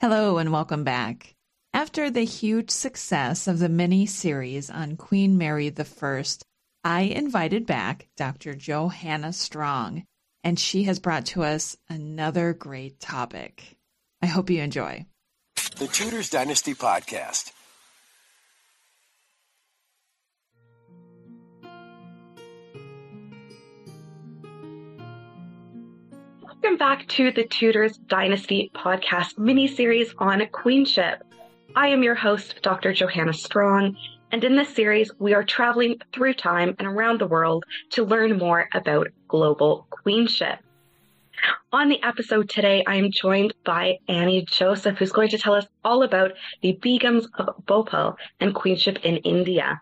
Hello and welcome back. After the huge success of the mini series on Queen Mary I, I invited back Dr. Johanna Strong, and she has brought to us another great topic. I hope you enjoy. The Tudors Dynasty Podcast. Welcome back to the Tudors Dynasty podcast mini-series on queenship. I am your host, Dr. Johanna Strong, and in this series, we are traveling through time and around the world to learn more about global queenship. On the episode today, I am joined by Annie Joseph, who's going to tell us all about the Begums of Bhopal and queenship in India.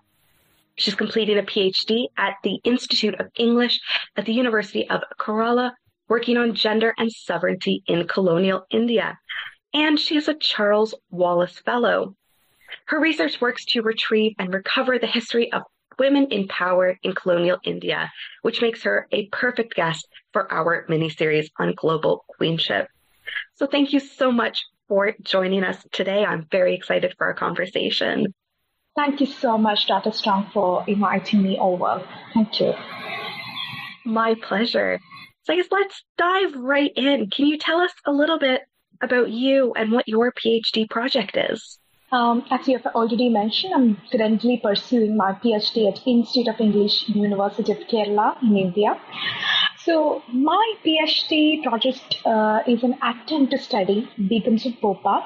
She's completing a PhD at the Institute of English at the University of Kerala working on gender and sovereignty in colonial India. And she is a Charles Wallace Fellow. Her research works to retrieve and recover the history of women in power in colonial India, which makes her a perfect guest for our mini series on global queenship. So thank you so much for joining us today. I'm very excited for our conversation. Thank you so much, Dr. Strong, for inviting me over. Thank you. My pleasure. So I guess let's dive right in. Can you tell us a little bit about you and what your PhD project is? Um, as you have already mentioned, I'm currently pursuing my PhD at Institute of English, University of Kerala in India. So my PhD project uh, is an attempt to study of Bhopal,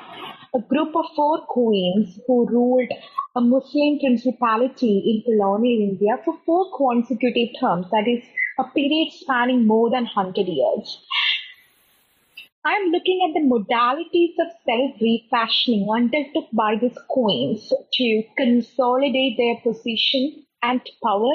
a group of four queens who ruled a Muslim principality in colonial India for four consecutive terms, that is a period spanning more than 100 years. I am looking at the modalities of self refashioning undertook by these queens to consolidate their position and power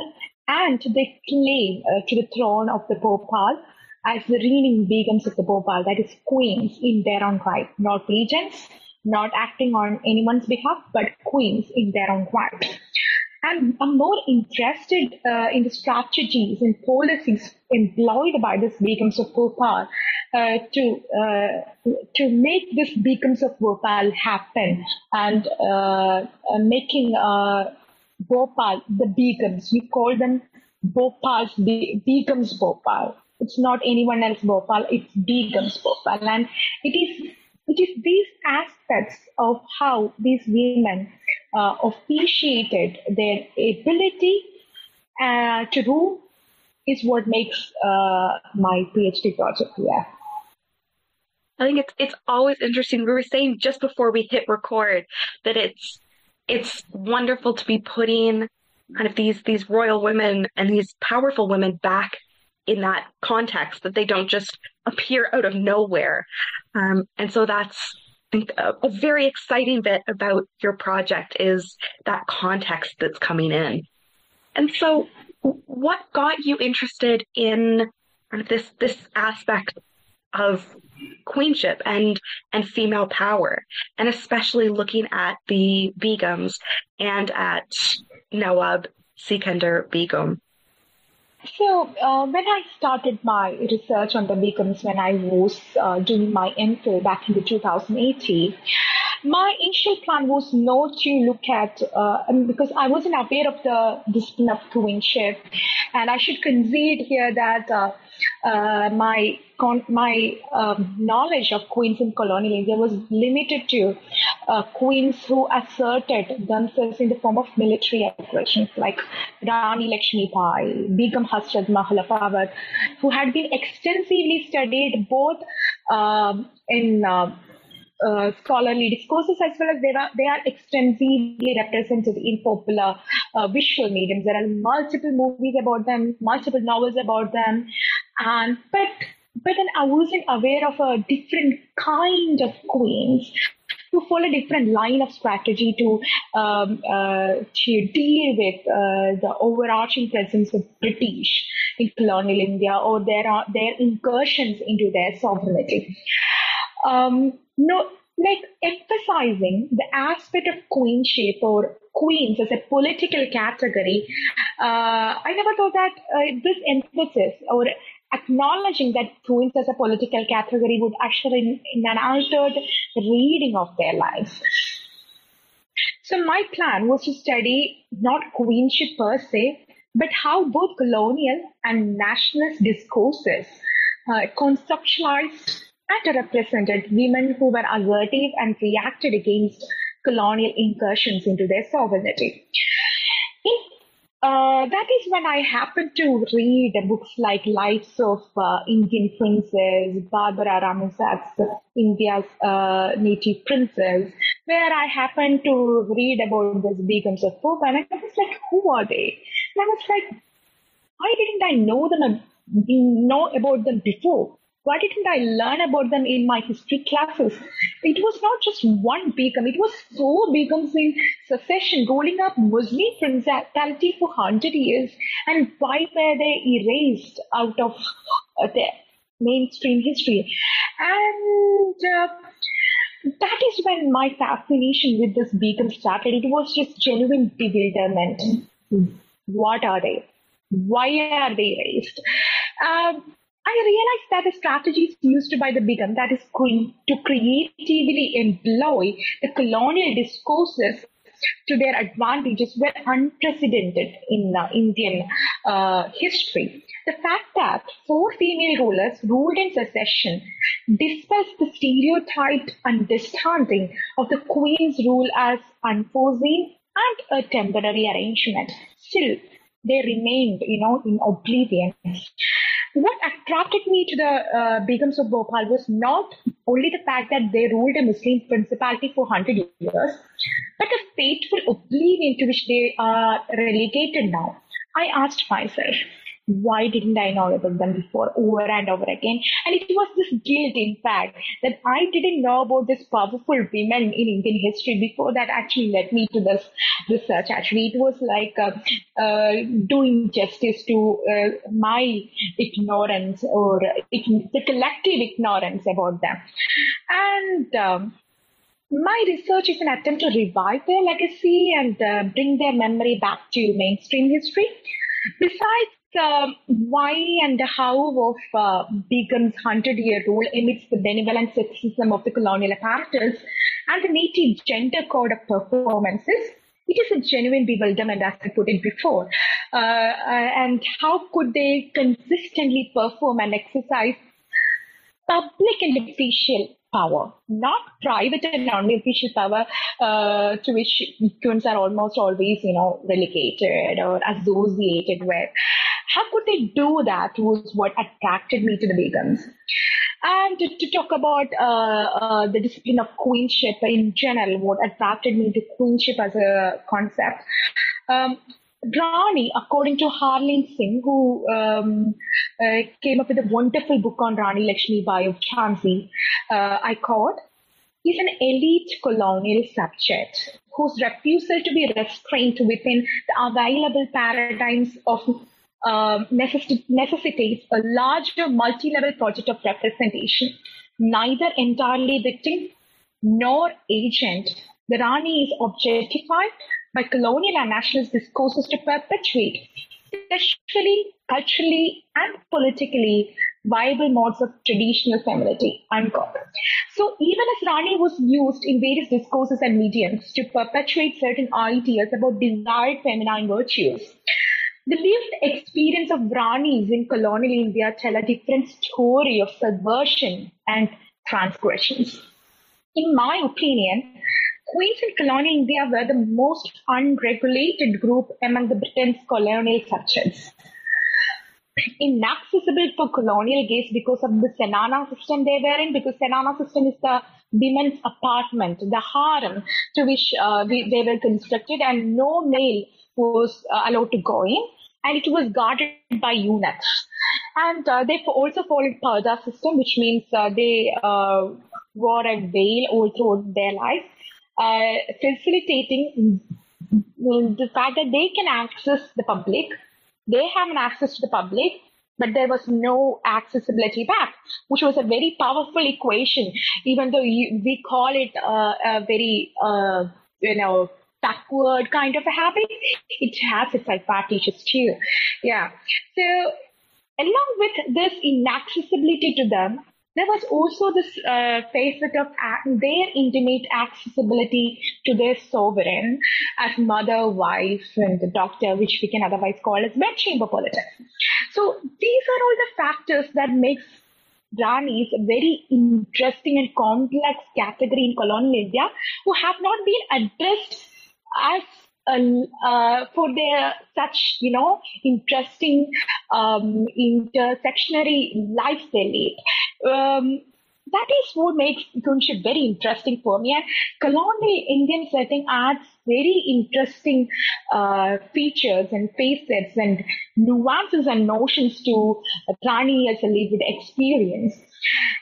and their claim uh, to the throne of the Bhopal as the reigning begums of the Bhopal, that is, queens in their own right, not regents, not acting on anyone's behalf, but queens in their own right. And I'm more interested uh, in the strategies and policies employed by this Begums of Bhopal uh, to uh, to make this Begums of Bhopal happen and uh, uh, making uh, Bhopal the Begums. We call them Bhopal's Be- Begums Bhopal. It's not anyone else Bhopal. It's Begums Bhopal, and it is it is these aspects of how these women uh, appreciated their ability uh, to do is what makes uh, my PhD project. Yeah. I think it's it's always interesting. We were saying just before we hit record that it's it's wonderful to be putting kind of these these royal women and these powerful women back in that context that they don't just appear out of nowhere. Um, and so that's think a, a very exciting bit about your project is that context that's coming in. And so what got you interested in this this aspect of queenship and and female power and especially looking at the begums and at Nawab Sikandar Begum so uh, when I started my research on the Begums when I was uh, doing my MPhil back in the 2018, my initial plan was not to look at uh, because I wasn't aware of the discipline of queenship, and I should concede here that uh, uh, my con- my um, knowledge of queens in colonial India was limited to uh, queens who asserted themselves in the form of military aggressions, like Rani Lakshmi Bai, Begum Hazrat Mahal of who had been extensively studied both um, in uh, uh, scholarly discourses as well as they are they are extensively represented in popular uh, visual mediums. There are multiple movies about them, multiple novels about them, and but but then I wasn't aware of a different kind of queens who follow a different line of strategy to um, uh, to deal with uh, the overarching presence of British in colonial India or their their incursions into their sovereignty. Um, no, like emphasizing the aspect of queenship or queens as a political category. Uh, I never thought that uh, this emphasis or acknowledging that queens as a political category would usher in, in an altered reading of their lives. So my plan was to study not queenship per se, but how both colonial and nationalist discourses uh, conceptualized and represented women who were assertive and reacted against colonial incursions into their sovereignty. In uh, that is when I happened to read books like Lives of uh, Indian Princes, Barbara Ramusack's India's uh, Native Princess, where I happened to read about these Begums of Bhopal, and I was like, who are they? And I was like, why didn't I know them, know about them before? Why didn't I learn about them in my history classes? It was not just one Begum, it was four Begums in succession, rolling up Muslim principality for 100 years. And why were they erased out of uh, the mainstream history? And uh, that is when my fascination with this Begum started. It was just genuine bewilderment. What are they? Why are they erased? Um, I realized that the strategies used by the Begum, that is to creatively employ the colonial discourses to their advantages were unprecedented in uh, Indian uh, history. The fact that four female rulers ruled in succession dispels the stereotyped understanding of the queen's rule as unforeseen and a temporary arrangement. Still, they remained, you know, in oblivion what attracted me to the uh, Begums of Bhopal was not only the fact that they ruled a Muslim principality for 100 years, but the fateful oblivion to which they are relegated now. I asked myself, why didn't I know about them before over and over again? And it was this guilt, in fact, that I didn't know about this powerful women in Indian history before that actually led me to this research. Actually, it was like uh, uh, doing justice to uh, my ignorance or the collective ignorance about them. And um, my research is an attempt to revive their legacy and uh, bring their memory back to mainstream history. Besides uh, why and how of uh, Begum's 100 year rule amidst the benevolent sexism of the colonial apparatus and the native gender code of performances. It is a genuine bewilderment, as I put it before. Uh, uh and how could they consistently perform and exercise public and official power, not private and non-official power, uh, to which queens are almost always, you know, relegated or associated with. How could they do that was what attracted me to the Begums. And to, to talk about uh, uh, the discipline of queenship in general, what attracted me to queenship as a concept. Um, Rani, according to Harleen Singh, who um, uh, came up with a wonderful book on Rani Lakshmi Bai of Jhansi, uh, I quote, is an elite colonial subject whose refusal to be restrained within the available paradigms of uh, necessitates a larger multi-level project of representation, neither entirely victim nor agent. The Rani is objectified by colonial and nationalist discourses to perpetuate sexually, culturally, and politically viable modes of traditional femininity. Unquote. So even as Rani was used in various discourses and mediums to perpetuate certain ideas about desired feminine virtues, the lived experience of Ranis in colonial India tell a different story of subversion and transgressions. In my opinion, Queens in colonial India were the most unregulated group among the Britain's colonial subjects. Inaccessible for colonial gaze because of the Zenana system they were in, because Zenana system is the women's apartment, the harem to which uh, they were constructed, and no male was uh, allowed to go in and it was guarded by eunuchs. And uh, they also followed Purdah system, which means uh, they uh, wore a veil all through their life, uh, facilitating the fact that they can access the public. They have an access to the public, but there was no accessibility back, which was a very powerful equation, even though you, we call it uh, a very, uh, you know, backward kind of a habit, it has its advantages too. Yeah. So along with this inaccessibility to them, there was also this uh, facet of their intimate accessibility to their sovereign as mother, wife, and the doctor, which we can otherwise call as bedchamber politics. So these are all the factors that makes Ranis a very interesting and complex category in colonial India who have not been addressed as uh, for their such you know interesting um, intersectionary lead. Um, that is what makes Queenship very interesting for me. And colonial Indian setting adds very interesting uh, features and facets and nuances and notions to Rani as a lived experience.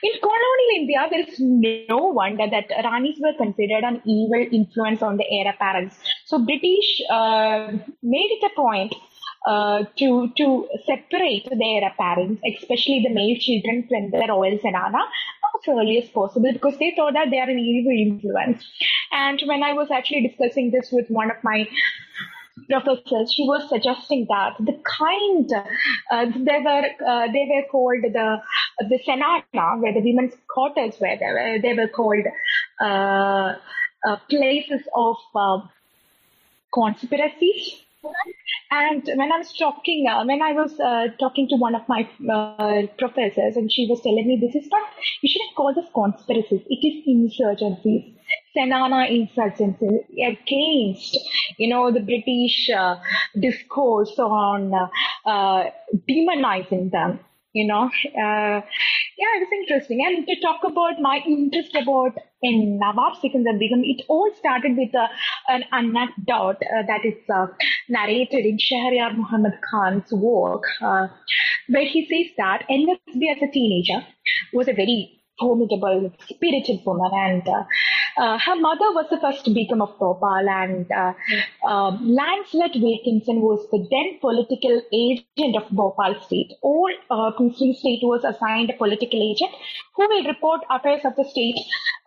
In colonial India, there is no wonder that Ranis were considered an evil influence on the heir apparents. So British uh, made it a point uh, to to separate their parents, especially the male children from the royal zenana, as early as possible because they thought that they are an evil influence. And when I was actually discussing this with one of my professors, she was suggesting that the kind uh, they were uh, they were called the the zenana, where the women's quarters were there, they were called uh, uh places of uh, conspiracy and when I was talking, uh, when I was uh, talking to one of my uh, professors, and she was telling me, this is not, you shouldn't call this conspiracies. It is insurgencies. Zenana insurgency against, you know, the British uh, discourse on uh, uh, demonizing them you know. Uh, yeah, it was interesting. And to talk about my interest about in Nawab Sikandar Begum, it all started with uh, an anecdote uh, that is uh, narrated in Shahryar Muhammad Khan's work, uh, where he says that NSB as a teenager was a very formidable, spirited woman. And uh, her mother was the first Begum of Bhopal, and uh, uh, Lancelot Wilkinson was the then political agent of Bhopal state. All uh, Muslim state was assigned a political agent who will report affairs of the state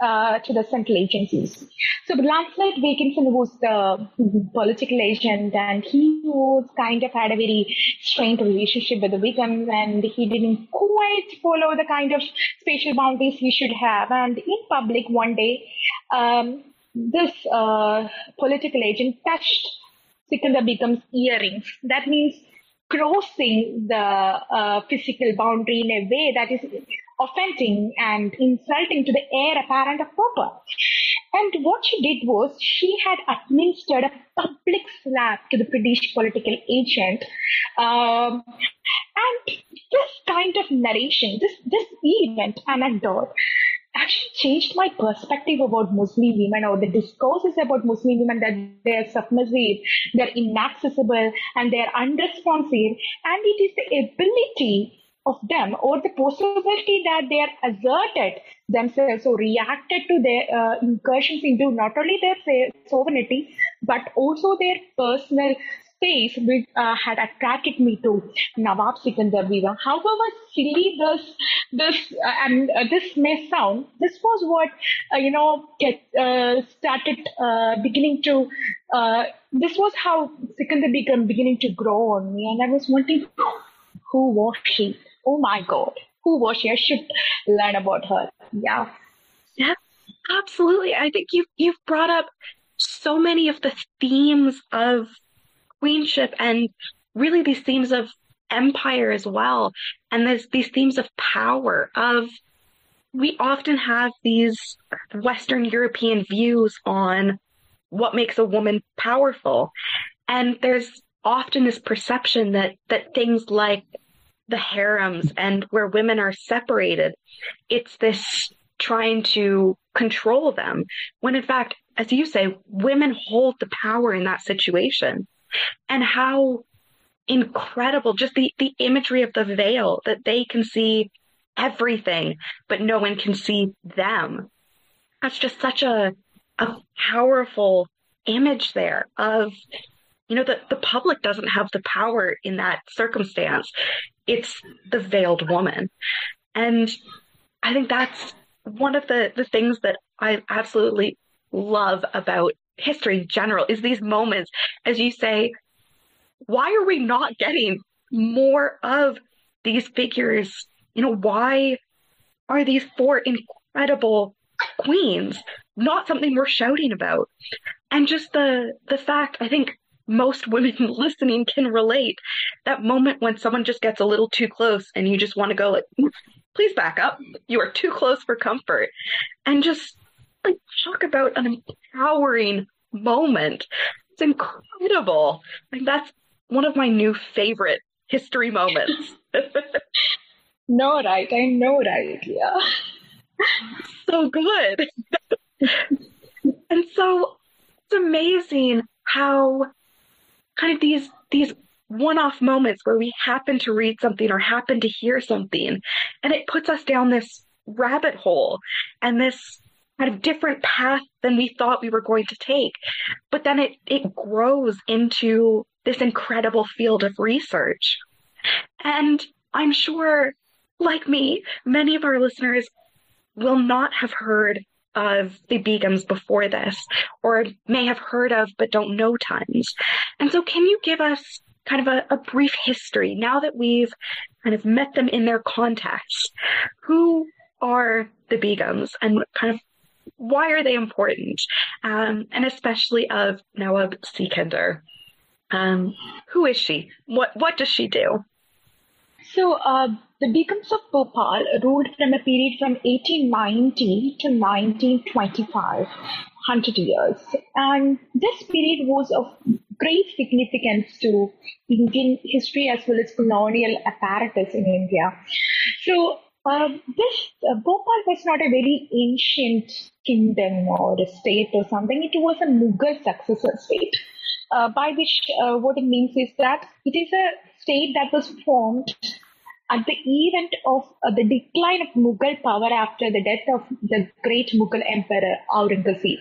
uh, to the central agencies. So Lancelot Wilkinson was the political agent, and he was kind of had a very strained relationship with the Begums, and he didn't quite follow the kind of spatial boundaries he should have. And in public one day, um, this uh, political agent touched Sikandar Begum's earrings. That means crossing the uh, physical boundary in a way that is offending and insulting to the heir apparent of Bhopal. And what she did was she had administered a public slap to the British political agent. Um, and this kind of narration, this, this event, anecdote, actually changed my perspective about Muslim women or the discourses about Muslim women that they're submissive, they're inaccessible, and they're unresponsive. And it is the ability of them or the possibility that they are asserted themselves or reacted to their uh, incursions into not only their sovereignty but also their personal space which uh, had attracted me to Nawab Sikandar Begum. However silly this this uh, and uh, this may sound, this was what uh, you know get, uh, started uh, beginning to. this was how Sikandar began beginning to grow on me, and I was wondering who was she? Oh my God, who was she? I should learn about her. Yeah. Yeah, absolutely. I think you've you've brought up so many of the themes of queenship and really these themes of empire as well. And there's these themes of power of we often have these Western European views on what makes a woman powerful. And there's often this perception that, that things like the harems and where women are separated, it's this trying to control them. When in fact, as you say, women hold the power in that situation and how incredible just the, the imagery of the veil that they can see everything, but no one can see them. That's just such a, a powerful image there of, you know, the, the public doesn't have the power in that circumstance. It's the veiled woman. And I think that's one of the, the things that I absolutely love about history in general is these moments, as you say, why are we not getting more of these figures, you know, why are these four incredible queens not something we're shouting about? And just the the fact I think most women listening can relate. That moment when someone just gets a little too close and you just want to go like please back up. You are too close for comfort. And just like talk about an empowering moment. It's incredible. Like that's one of my new favorite history moments. No right i know right yeah so good. And so it's amazing how kind of these these one-off moments where we happen to read something or happen to hear something. And it puts us down this rabbit hole and this kind of different path than we thought we were going to take. But then it it grows into this incredible field of research. And i'm sure like me many of our listeners will not have heard of the Begums before this, or may have heard of but don't know tons. And so, can you give us kind of a, a, brief history now that we've kind of met them in their context? Who are the Begums and kind of why are they important? Um, and especially of Nawab Sikandar. Um, who is she? What what does she do? So uh, the Begums of Bhopal ruled from a period from 1890 to 1925, 100 years. And this period was of great significance to Indian history as well as colonial apparatus in India. So uh, this uh, Bhopal was not a very ancient kingdom or a state or something. It was a Mughal successor state. Uh, by which uh, what it means is that it is a state that was formed at the event of uh, the decline of Mughal power after the death of the great Mughal emperor Aurangzeb.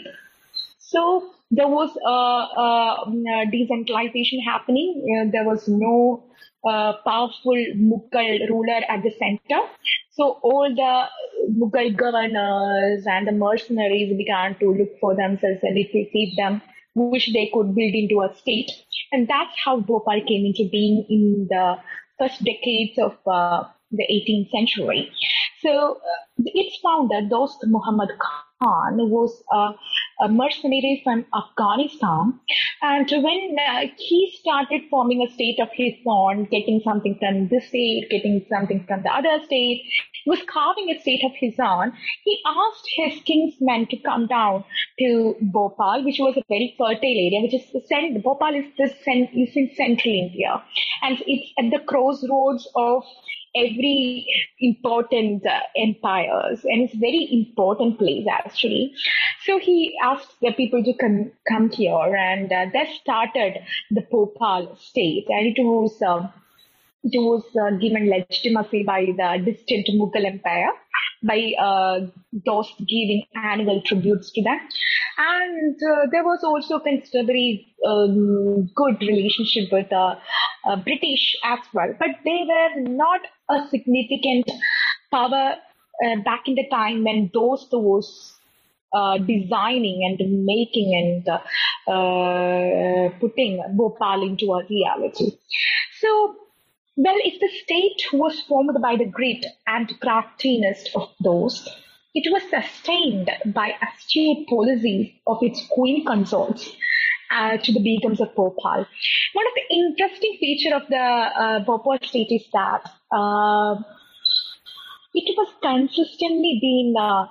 So there was a, a, a decentralization happening. Uh, there was no uh, powerful Mughal ruler at the center. So all the Mughal governors and the mercenaries began to look for themselves and receive them, which they could build into a state. And that's how Bhopal came into being in the first decades of uh, the 18th century. So uh, its founder, Dost Muhammad Khan, was uh, a mercenary from Afghanistan. And when uh, he started forming a state of his own, getting something from this state, getting something from the other state, he was carving a state of his own. He asked his kingsmen to come down to Bhopal, which was a very fertile area, which is the Bhopal is, the is in central India. And it's at the crossroads of every important uh, empires and it's very important place actually. So he asked the people to come come here and uh, that started the Bhopal state and it was uh, it was uh, given legitimacy by the distant Mughal Empire by uh, Dost giving annual tributes to them. And uh, there was also considerably um, good relationship with the uh, British as well, but they were not a significant power uh, back in the time when those was uh, designing and making and uh, uh, putting Bhopal into a reality. So, well, if the state was formed by the grit and craftiness of Dost, it was sustained by astute policies of its queen consorts uh, to the Begums of Bhopal. One of the interesting feature of the uh, Bhopal state is that uh, it was consistently being uh,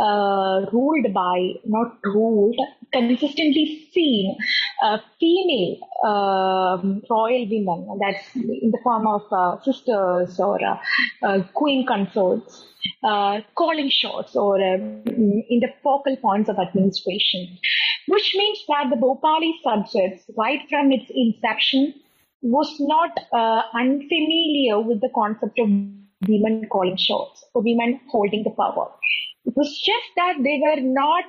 uh, ruled by, not ruled, consistently seen uh, female um, royal women, that's in the form of uh, sisters or uh, uh, queen consorts, calling shots or in the focal points of administration, which means that the Bhopali subjects, right from its inception, was not unfamiliar with the concept of women calling shots or women holding the power. It was just that they were not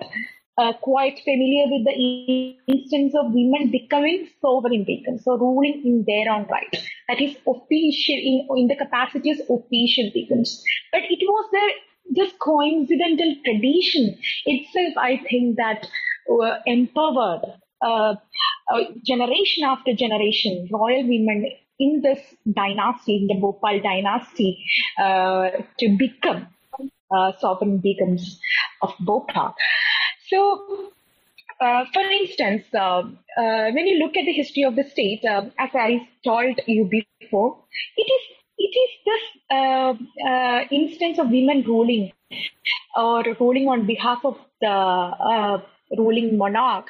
uh, quite familiar with the instance of women becoming sovereign Begums, so ruling in their own right. That is official in, in the capacity as official Begums. But it was the just coincidental tradition itself, I think, that uh, empowered uh, uh, generation after generation royal women in this dynasty, in the Bhopal dynasty, uh, to become uh, sovereign begums of Bhopal. So, uh, for instance, uh, uh, when you look at the history of the state, uh, as I told you before, it is it is this uh, uh, instance of women ruling or ruling on behalf of the ruling monarch.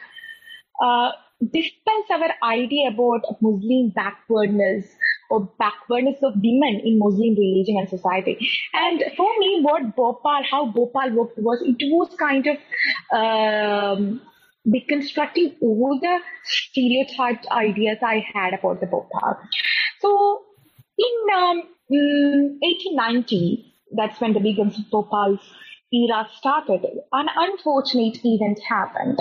Dispels our idea about Muslim backwardness or backwardness of women in Muslim religion and society. And for me, what Bhopal, how Bhopal worked was it was kind of um, deconstructing all the stereotyped ideas I had about the Bhopal. So in um, 1890, mm, that's when the Begums of Bhopal's era started, an unfortunate event happened.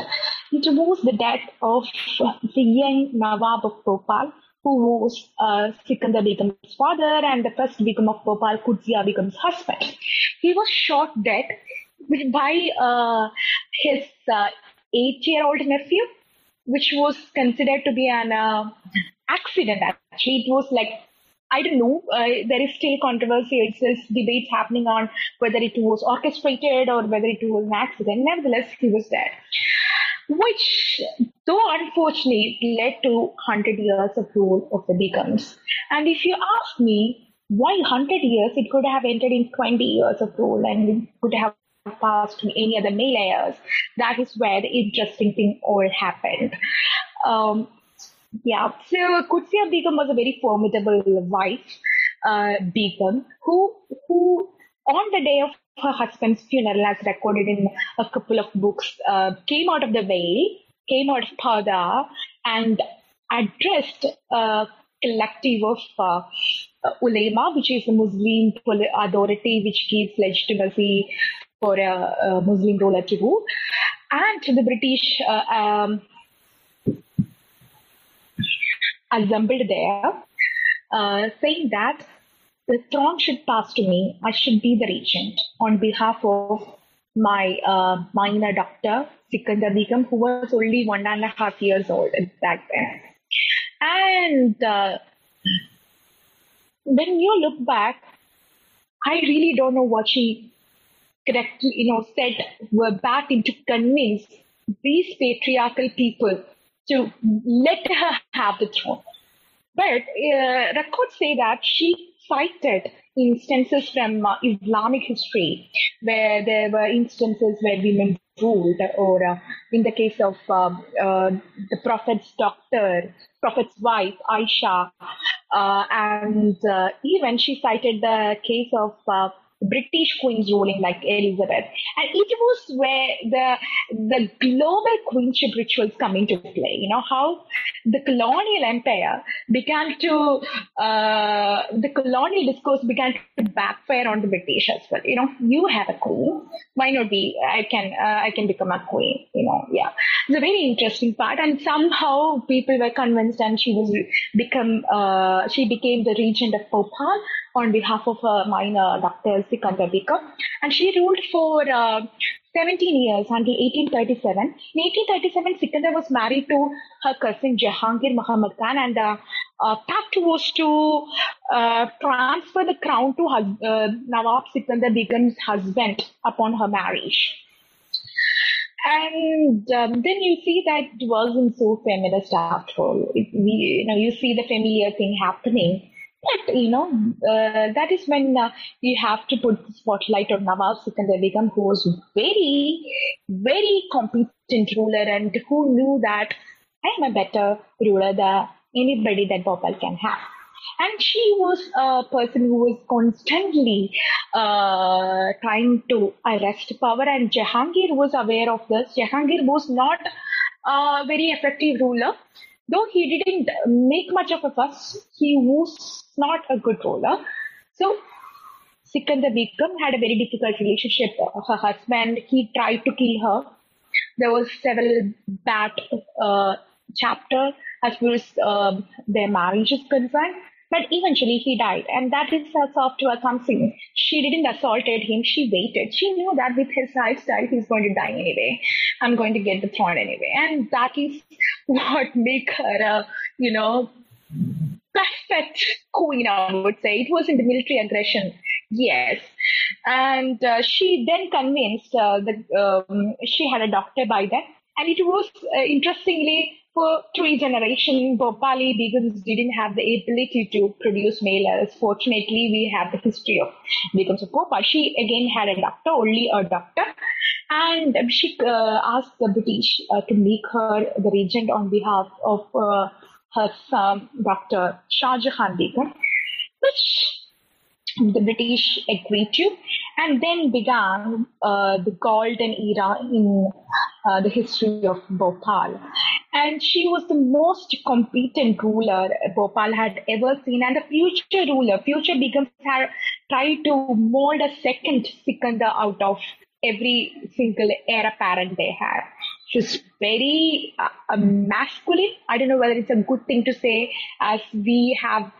It was the death of the young Nawab of Bhopal, who was uh, Sikandar Begum's father and the first Begum of Bhopal, Qudsiya Begum's husband. He was shot dead by uh, his uh, eight-year-old nephew, which was considered to be an uh, accident. Actually, it was like I don't know. Uh, there is still controversy. Still debates happening on whether it was orchestrated or whether it was an accident. Nevertheless, he was dead. Which, though unfortunately, led to 100 years of rule of the Begums. And if you ask me, why 100 years? It could have entered in 20 years of rule and it could have passed to any other male heirs. That is where the interesting thing all happened. Um, yeah, so Qudsiya Begum was a very formidable wife, uh, Begum, who, who on the day of her husband's funeral, as recorded in a couple of books, uh, came out of the veil, came out of Purdah, and addressed a collective of uh, ulema, which is a Muslim authority which gives legitimacy for a, a Muslim ruler to rule, and to the British uh, um, assembled there, uh, saying that the throne should pass to me. I should be the regent on behalf of my uh, minor doctor, Sikandar Begum, who was only one and a half years old back then. And uh, when you look back, I really don't know what she correctly, you know, said were back into convince these patriarchal people to let her have the throne. But uh, records say that she cited instances from uh, Islamic history where there were instances where women ruled, or uh, in the case of um, uh, the Prophet's doctor, Prophet's wife, Aisha, uh, and uh, even she cited the case of British queens ruling like Elizabeth. And it was where the the global queenship rituals come into play. You know, how the colonial empire began to, uh, the colonial discourse began to backfire on the British as well. You know, you have a queen. Why not be, I can, uh, I can become a queen, you know, yeah. It's a very interesting part. And somehow people were convinced and she was become, uh, she became the regent of Bhopal on behalf of her minor Dr. Sikandar Begum. And she ruled for uh, 17 years until 1837. In 1837, Sikandar was married to her cousin Jahangir Muhammad Khan, and the uh, pact was to uh, transfer the crown to uh, Nawab Sikandar Begum's husband upon her marriage. And um, then you see that it wasn't so feminist after all. It, we, you know, you see the familiar thing happening but, you know, uh, that is when uh, you have to put the spotlight on Nawab Sikandar Begum, who was very, very competent ruler and who knew that I am a better ruler than anybody that Bhopal can have. And she was a person who was constantly uh, trying to arrest power, and Jahangir was aware of this. Jahangir was not a very effective ruler. Though he didn't make much of a fuss, he was not a good ruler. So Sikandar Begum had a very difficult relationship. Of her husband, he tried to kill her. There was several bad uh, chapter as far as um, their marriage is concerned. But eventually he died, and that is her software something. She didn't assaulted him. She waited. She knew that with his lifestyle, he's going to die anyway. I'm going to get the throne anyway, and that is what make her a, you know, perfect queen, I would say. It was in the military aggression. Yes. And uh, she then convinced uh, that um, she had a doctor by then. And it was, uh, interestingly, for three generations, Bhopali Begums didn't have the ability to produce male heirs. Fortunately, we have the history of Begums of Bhopal. She again had a doctor, only a doctor. And she uh, asked the British uh, to make her the regent on behalf of uh, her son, Dr. Shah Jahan Begum, which the British agreed to, and then began uh, the golden era in uh, the history of Bhopal. And she was the most competent ruler Bhopal had ever seen, and the future ruler, future Begums had tried to mold a second Sikandar out of every single heir apparent they had. She was very uh, masculine. I don't know whether it's a good thing to say, as we have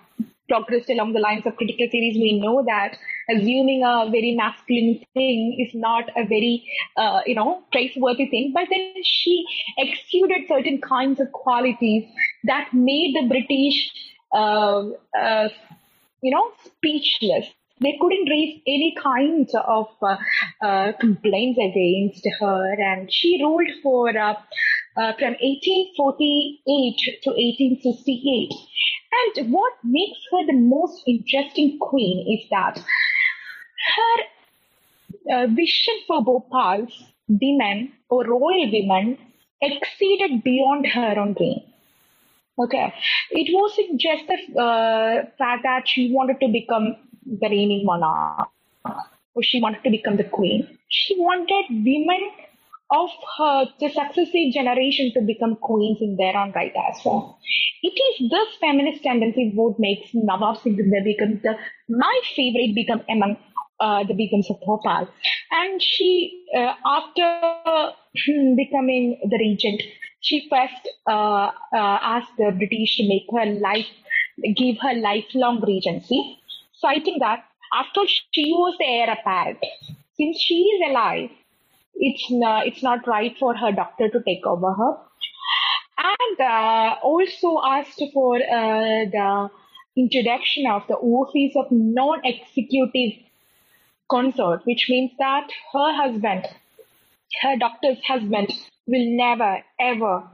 progressed along the lines of critical theories, we know that assuming a very masculine thing is not a very, uh, you know, praiseworthy thing. But then she exuded certain kinds of qualities that made the British, uh, uh, you know, speechless. They couldn't raise any kind of uh, uh, complaints against her, and she ruled for uh, from 1848 to 1868 and what makes her the most interesting queen is that her uh, vision for Bhopal's women or royal women exceeded beyond her own dream. Okay, it wasn't just the uh, fact that she wanted to become the reigning monarch or she wanted to become the queen. She wanted women of her, the successive generation to Begum queens in their own right as well. It is this feminist tendency what makes Nawab Sikandar Begum the my favorite become among uh, the Begums of Bhopal. And she, uh, after hmm, becoming the regent, she first uh, uh, asked the British to make her life, give her lifelong regency, citing that after she was the heir apparent, since she is alive, it's not, it's not right for her doctor to take over her. And uh, also asked for uh, the introduction of the office of non-executive consort, which means that her husband, her doctor's husband, will never ever,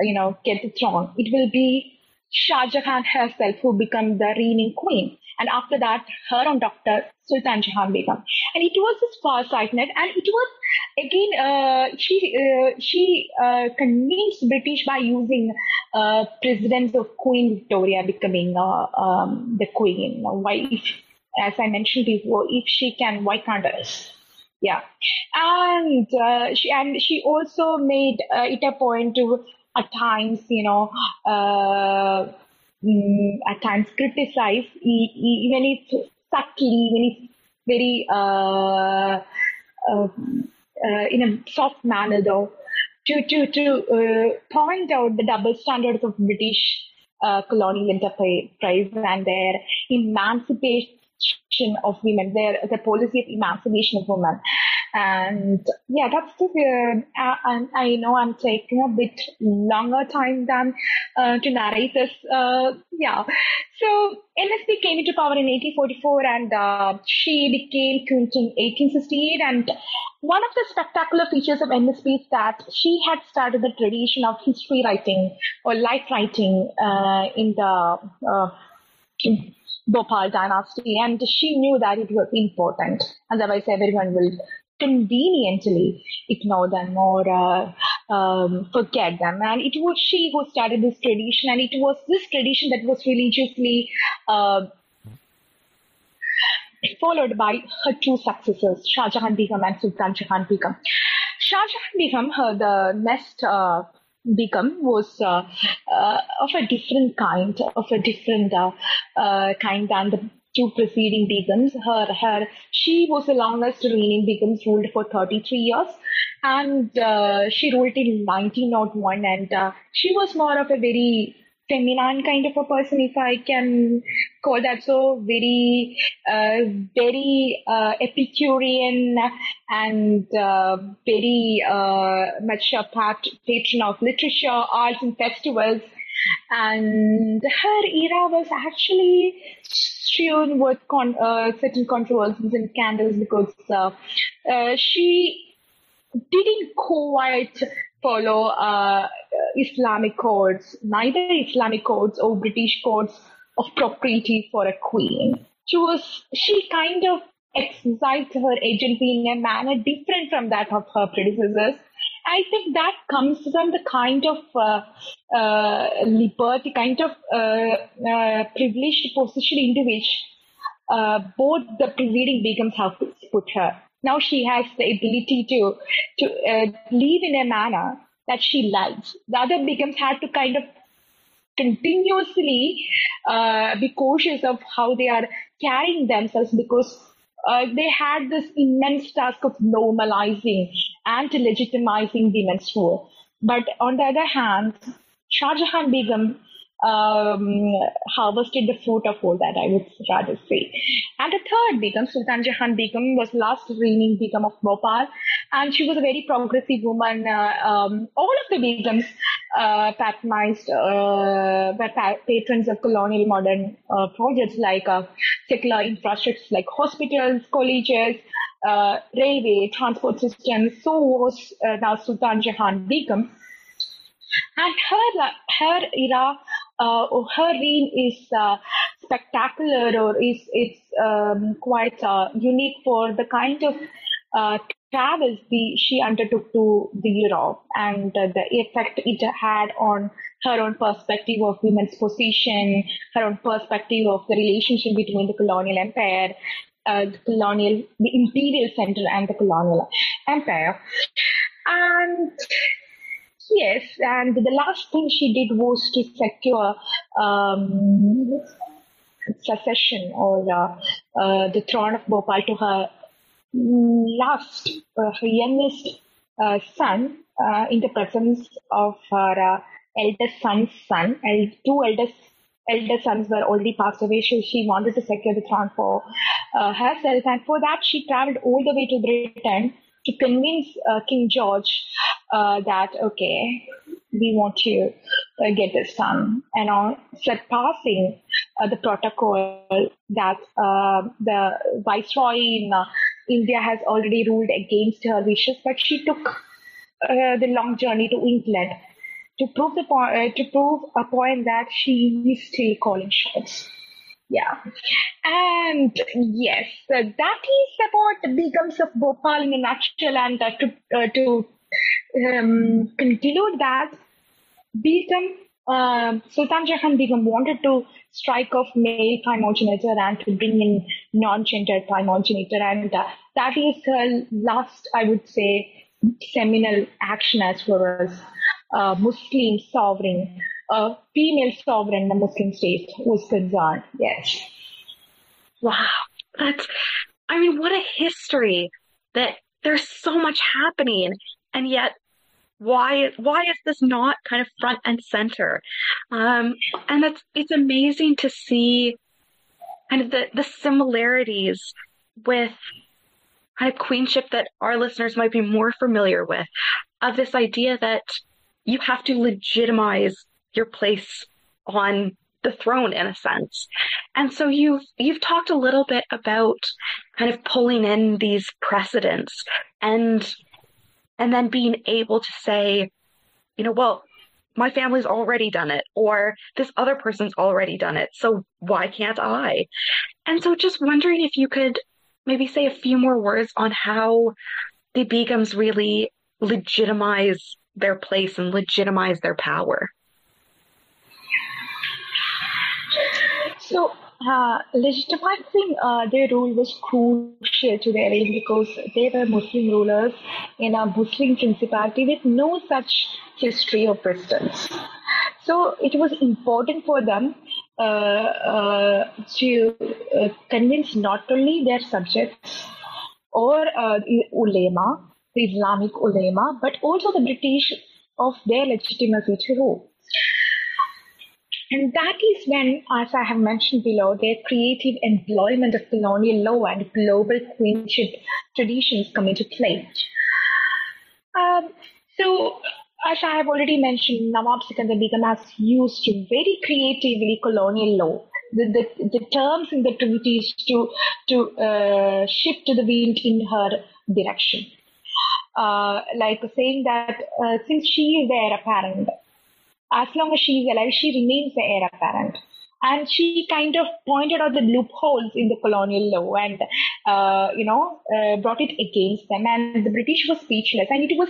you know, get the throne. It will be Shah Jahan herself who become the reigning queen. And after that, her own doctor, Sultan Jahan Begum. And it was this far-sighted, and it was again, uh, she uh, she uh, convinced British by using uh, presidents of Queen Victoria becoming uh, um, the queen. Why, if, as I mentioned before, if she can, why can't us? Yeah, and uh, she and she also made it a point to at times, you know. Mm, at times criticize even if subtly, even if very uh, uh, uh, in a soft manner, though, to to to uh, point out the double standards of British uh, colonial enterprise and their emancipation of women, their the policy of emancipation of women. And yeah, that's the, uh, and I know I'm taking a bit longer time than uh, to narrate this. Uh, yeah. So NSB came into power in 1844 and uh, she became queen in 1868. And one of the spectacular features of NSB is that she had started the tradition of history writing or life writing uh, in the uh, in Bhopal dynasty, and she knew that it was important. Otherwise, everyone will conveniently ignore them or uh, um, forget them. And it was she who started this tradition, and it was this tradition that was religiously uh, followed by her two successors, Shah Jahan Begum and Sultan Jahan Begum. Shah Jahan Begum, her, the next uh, Begum was uh, uh, of a different kind, of a different uh, uh kind than the two preceding Begums. Her, her, she was the longest reigning Begums, ruled for 33 years, and uh, she ruled in 1901. And uh, she was more of a very feminine kind of a person, if I can call that so. Very, uh, very uh, Epicurean and uh, very uh, much a part patron of literature, arts, and festivals and her era was actually strewn with con- uh, certain controversies and scandals because uh, uh, she didn't quite follow uh, Islamic codes, neither Islamic codes or British codes of propriety for a queen. She was, she kind of exercised her agency in a manner different from that of her predecessors. I think that comes from the kind of uh, uh, liberty, kind of uh, uh privileged position into which uh, both the preceding Begums have put her. Now she has the ability to to uh, live in a manner that she likes. The other Begums had to kind of continuously be cautious of how they are carrying themselves because uh, they had this immense task of normalizing and legitimizing women's role. But on the other hand, Shah Jahan Begum um, harvested the fruit of all that, I would rather say. And the third Begum, Sultan Jahan Begum, was last reigning Begum of Bhopal, and she was a very progressive woman. Uh, um, all of the Begums uh, patronized uh, patrons of colonial modern uh, projects like uh, secular infrastructures like hospitals, colleges, uh, railway, transport systems. So was now Sultan Jahan Begum. And her, her era, uh, her reign is uh, spectacular or is it's um, quite uh, unique for the kind of uh, travels the, she undertook to the Europe and uh, the effect it had on her own perspective of women's position, her own perspective of the relationship between the colonial empire, uh, the colonial, the imperial center and the colonial empire. And yes, and the last thing she did was to secure um, succession or uh, uh, the throne of Bhopal to her last, uh, her youngest uh, son, uh, in the presence of her uh, eldest son's son. And two eldest elder sons were already passed away, so she wanted to secure the throne for herself. And for that, she traveled all the way to Britain to convince uh, King George uh, that, okay, we want to uh, get this done. And on surpassing uh, the protocol that uh, the viceroy in uh, India has already ruled against her wishes, but she took the long journey to England to prove the uh, to prove a point that she is still calling shots. Yeah, and yes, uh, that is about Begums of Bhopal in a nutshell. And uh, to uh, to um, conclude that, Begum Sultan Jahan Begum wanted to strike off male primogeniture and to bring in non-gendered primogeniture, and uh, that is her last, I would say, seminal action as far as uh, Muslim sovereign, uh, female sovereign in the Muslim state was concerned. Yes. Wow, that's. I mean, what a history that there's so much happening, and yet why why is this not kind of front and center um, and it's it's amazing to see kind of the the similarities with kind of queenship that our listeners might be more familiar with of this idea that you have to legitimize your place on the throne in a sense. And so you've you've talked a little bit about kind of pulling in these precedents and and then being able to say, you know, well, my family's already done it, or this other person's already done it, so why can't I? And so just wondering if you could maybe say a few more words on how the Begums really legitimize their place and legitimize their power. So, uh, legitimizing uh, their rule was crucial to their reign because they were Muslim rulers in a Muslim principality with no such history of precedence. So it was important for them uh, uh to uh, convince not only their subjects or uh, ulema, the Islamic ulema, but also the British of their legitimacy to rule. And that is when, as I have mentioned below, their creative employment of colonial law and global queenship traditions come into play. Um, so, as I have already mentioned, Nawab Sikandar Begum has used very creatively colonial law. The, the, the terms in the treaties to to uh, shift the wind in her direction, uh, like saying that uh, since she is the heir apparent, as long as she is alive, she remains the heir apparent. And she kind of pointed out the loopholes in the colonial law and uh, you know uh, brought it against them. And the british was speechless. And it was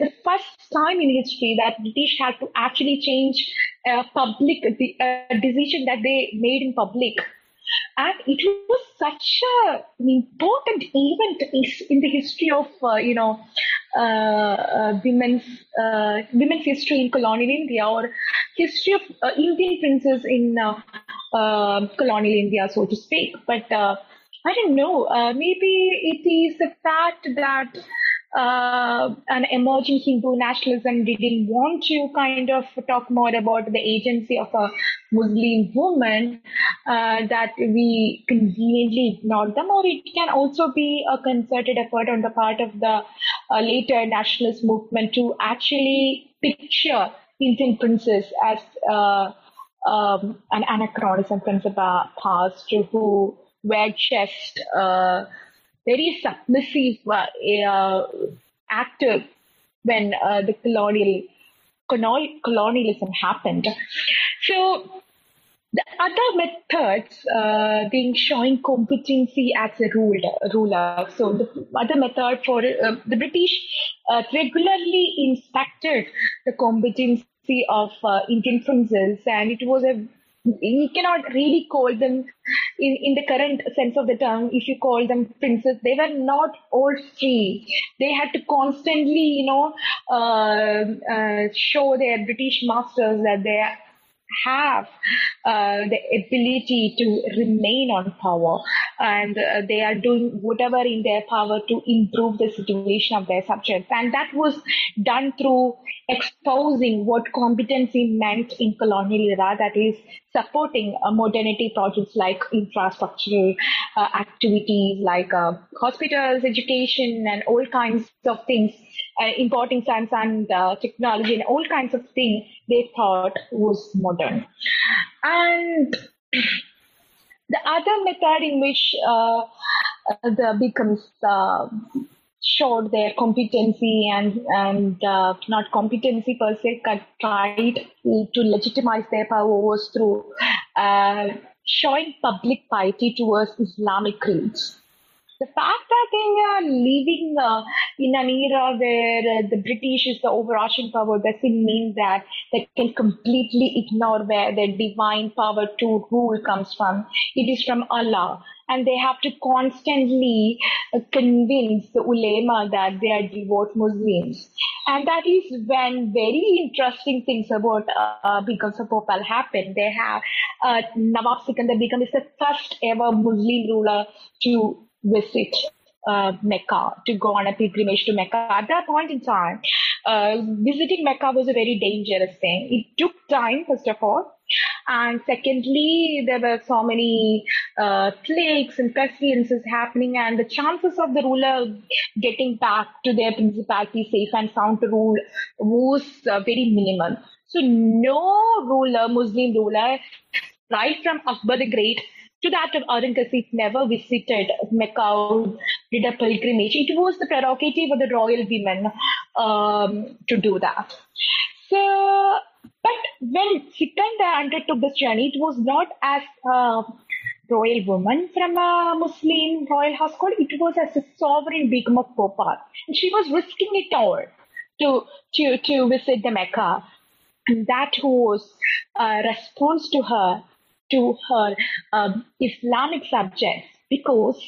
the first time in history that british had to actually change a public the decision that they made in public and it was such a, an important event in the history of uh, you know uh, uh, women's uh, women's history in colonial India or history of uh, Indian princes in uh, colonial India, so to speak. But I don't know. maybe it is the fact that uh, an emerging Hindu nationalism We didn't want to kind of talk more about the agency of a Muslim woman, uh, that we conveniently ignored them, or it can also be a concerted effort on the part of the uh, later nationalist movement to actually picture Indian princes as uh, um, an anachronism from the past who were just uh, very submissive, uh, active when uh, the colonial colonialism happened. So the other methods uh, being showing competency as a ruler. ruler. So the other method for uh, the British uh, regularly inspected the competency of uh, Indian princes, and it was a you cannot really call them in, in the current sense of the term if you call them princes they were not all free they had to constantly you know uh, uh, show their british masters that they have uh, the ability to remain on power and uh, they are doing whatever in their power to improve the situation of their subjects. And that was done through exposing what competency meant in colonial era, that is supporting uh, modernity projects like infrastructural uh, activities like uh, hospitals, education, and all kinds of things uh, importing science and uh, technology and all kinds of things they thought was modern. And the other method in which uh, the Begums showed their competency and and uh, not competency per se, but tried to legitimize their power was through uh, showing public piety towards Islamic creeds the fact that they are living uh, in an era where uh, the British is the overarching power doesn't mean that they can completely ignore where their divine power to rule comes from. It is from Allah. And they have to constantly uh, convince the ulema that they are devout Muslims. And that is when very interesting things about uh, Begums of Bhopal happened. They have uh, Nawab Sikandar Begum is the first ever Muslim ruler to visit uh, Mecca, to go on a pilgrimage to Mecca. At that point in time, uh, visiting Mecca was a very dangerous thing. It took time, first of all. And secondly, there were so many uh, plagues and pestilences happening, and the chances of the ruler getting back to their principality safe and sound to rule was uh, very minimal. So, no ruler, Muslim ruler, right from Akbar the Great to that of Aurangzeb never visited Mecca, did a pilgrimage. It was the prerogative of the royal women um, to do that. So, but when Sikandar undertook this journey, it was not as a royal woman from a Muslim royal household. It was as a sovereign Begum of Bhopal. And she was risking it all to, to, to visit the Mecca. And that was a response to her to her um, Islamic subjects because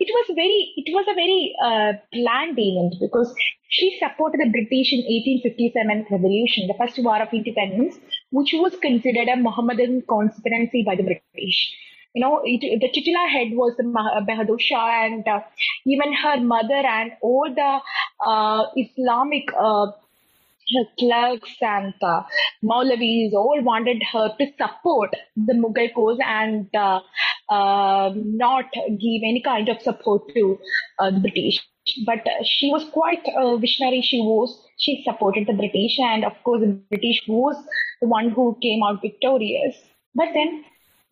it was very it was a very uh, planned event because she supported the British in 1857 revolution, the first war of independence, which was considered a Mohammedan conspiracy by the British. You know, it, the titular head was the Bahadur Shah, and uh, even her mother and all the uh, Islamic uh, clerks and uh, Maulavis all wanted her to support the Mughal cause and uh, uh, not give any kind of support to uh, the British. but uh, she was quite a visionary. She was, she supported the British, and of course, the British was the one who came out victorious. But then,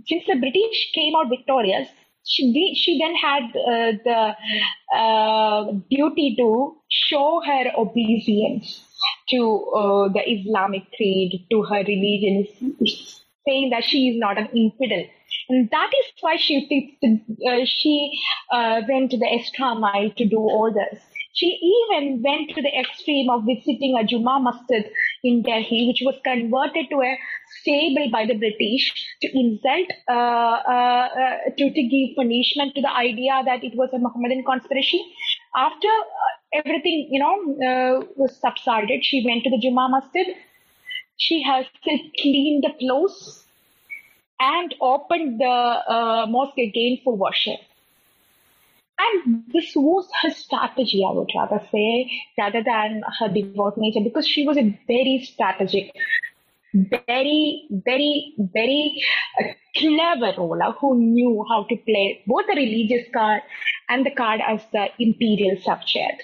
since the British came out victorious, she, she then had uh, the uh, duty to show her obedience to uh, the Islamic creed, to her religion, saying that she is not an infidel. And that is why she uh, she uh, went to the extra mile to do all this. She even went to the extreme of visiting a Juma masjid in Delhi, which was converted to a stable by the British to insult, uh, uh, uh, to, to give punishment to the idea that it was a Mohammedan conspiracy. After uh, everything, you know, uh, was subsided, she went to the Juma masjid. She herself cleaned the clothes and opened the uh, mosque again for worship. And this was her strategy, I would rather say, rather than her devout nature, because she was a very strategic, very, very, very clever ruler who knew how to play both the religious card and the card as the imperial subject.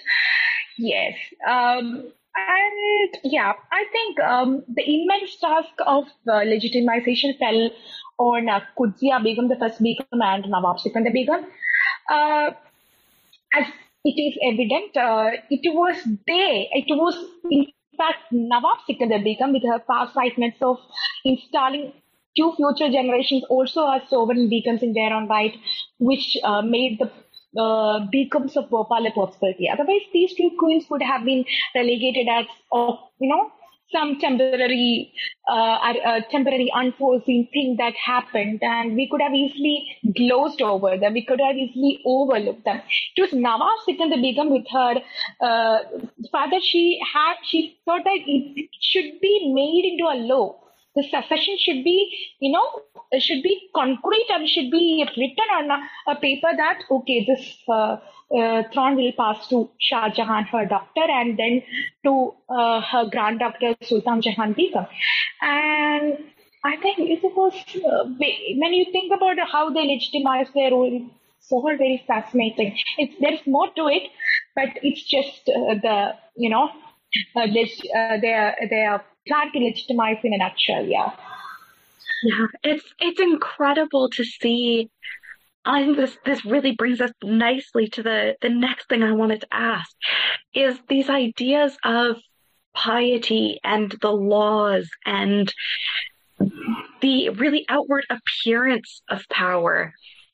Yes. Um, and yeah, I think um, the immense task of uh, legitimization fell on uh, Begum, the first Begum, and Nawab Sikandar Begum. Uh, as it is evident, uh, it was they, it was in fact Nawab Sikandar Begum with her far-sightedness of installing two future generations also as sovereign begums in their own right, which uh, made the Begums of Bhopal a possibility. Otherwise, these two queens would have been relegated as, uh, you know, some temporary, uh, uh, temporary unforeseen thing that happened, and we could have easily glozed over them. We could have easily overlooked them. It was Nawab Sikandar Begum with her uh, father. She had she thought that it should be made into a law. The succession should be, you know, should be concrete and should be written on a, a paper that okay, this uh, uh, throne will pass to Shah Jahan, her doctor, and then to uh, her grand doctor Sultan Jahan Begum. And I think it was uh, when you think about how they legitimize their role, it's all very fascinating. It's there's more to it, but it's just uh, the you know uh, they are they are legitimize in a nutshell. Yeah. Yeah, it's it's incredible to see I think this this really brings us nicely to the the next thing I wanted to ask is these ideas of piety and the laws and the really outward appearance of power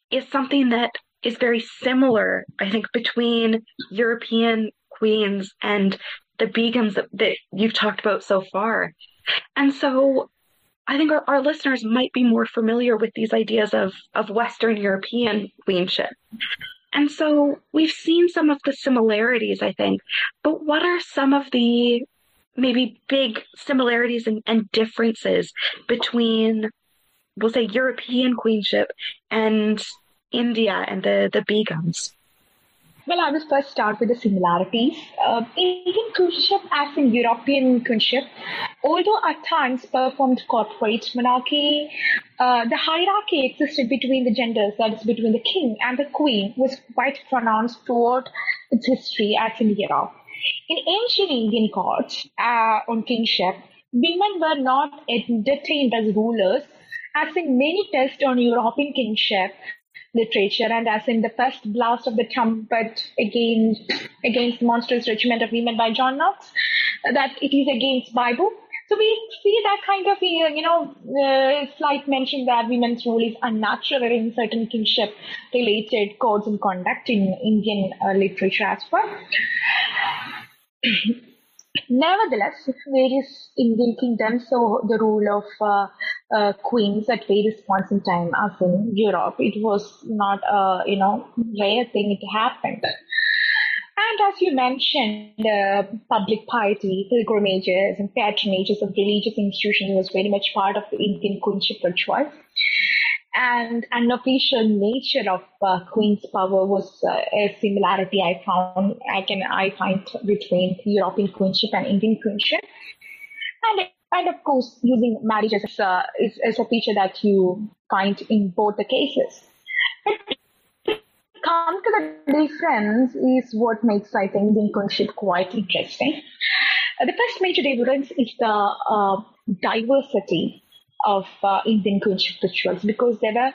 is something that is very similar, I think, between European queens and the begums that, that you've talked about so far. And so I think our, our listeners might be more familiar with these ideas of, of Western European queenship. And so we've seen some of the similarities, I think, but what are some of the maybe big similarities and, and differences between, we'll say, European queenship and India and the, the Begums? Well, I will first start with the similarities. Uh, Indian queenship, as in European queenship, although at times performed corporate monarchy, uh, the hierarchy existed between the genders, that is, between the king and the queen, was quite pronounced throughout its history, as in Europe. In ancient Indian courts uh, on kingship, women were not entertained as rulers, as in many tests on European kingship literature and as in the first blast of the trumpet against against monstrous regiment of women by John Knox, that it is against Bible. So we see that kind of, you know, uh, slight mention that women's role is unnatural in certain kinship related codes and conduct in Indian uh, literature as well. Nevertheless, various Indian kingdoms saw the rule of uh, uh, queens at various points in time, as in Europe. It was not a you know rare thing; it happened. And as you mentioned, uh, public piety, pilgrimages, and patronages of religious institutions was very much part of the Indian queenship ritual and an official nature of uh, Queen's power was uh, a similarity I found I can I find between European queenship and Indian queenship, and and of course using marriage as a is, as a feature that you find in both the cases. But come to the difference is what makes, I think, Indian queenship quite interesting. Uh, the first major difference is the uh, diversity of uh, Indian queenship rituals because there were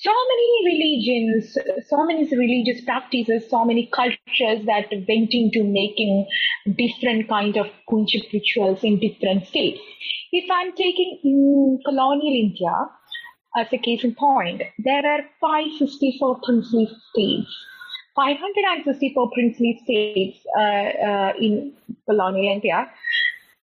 so many religions, so many religious practices, so many cultures that went into making different kind of queenship rituals in different states. If I'm taking mm, colonial India as a case in point, there are 564 princely states. 564 princely states uh, uh, in colonial India.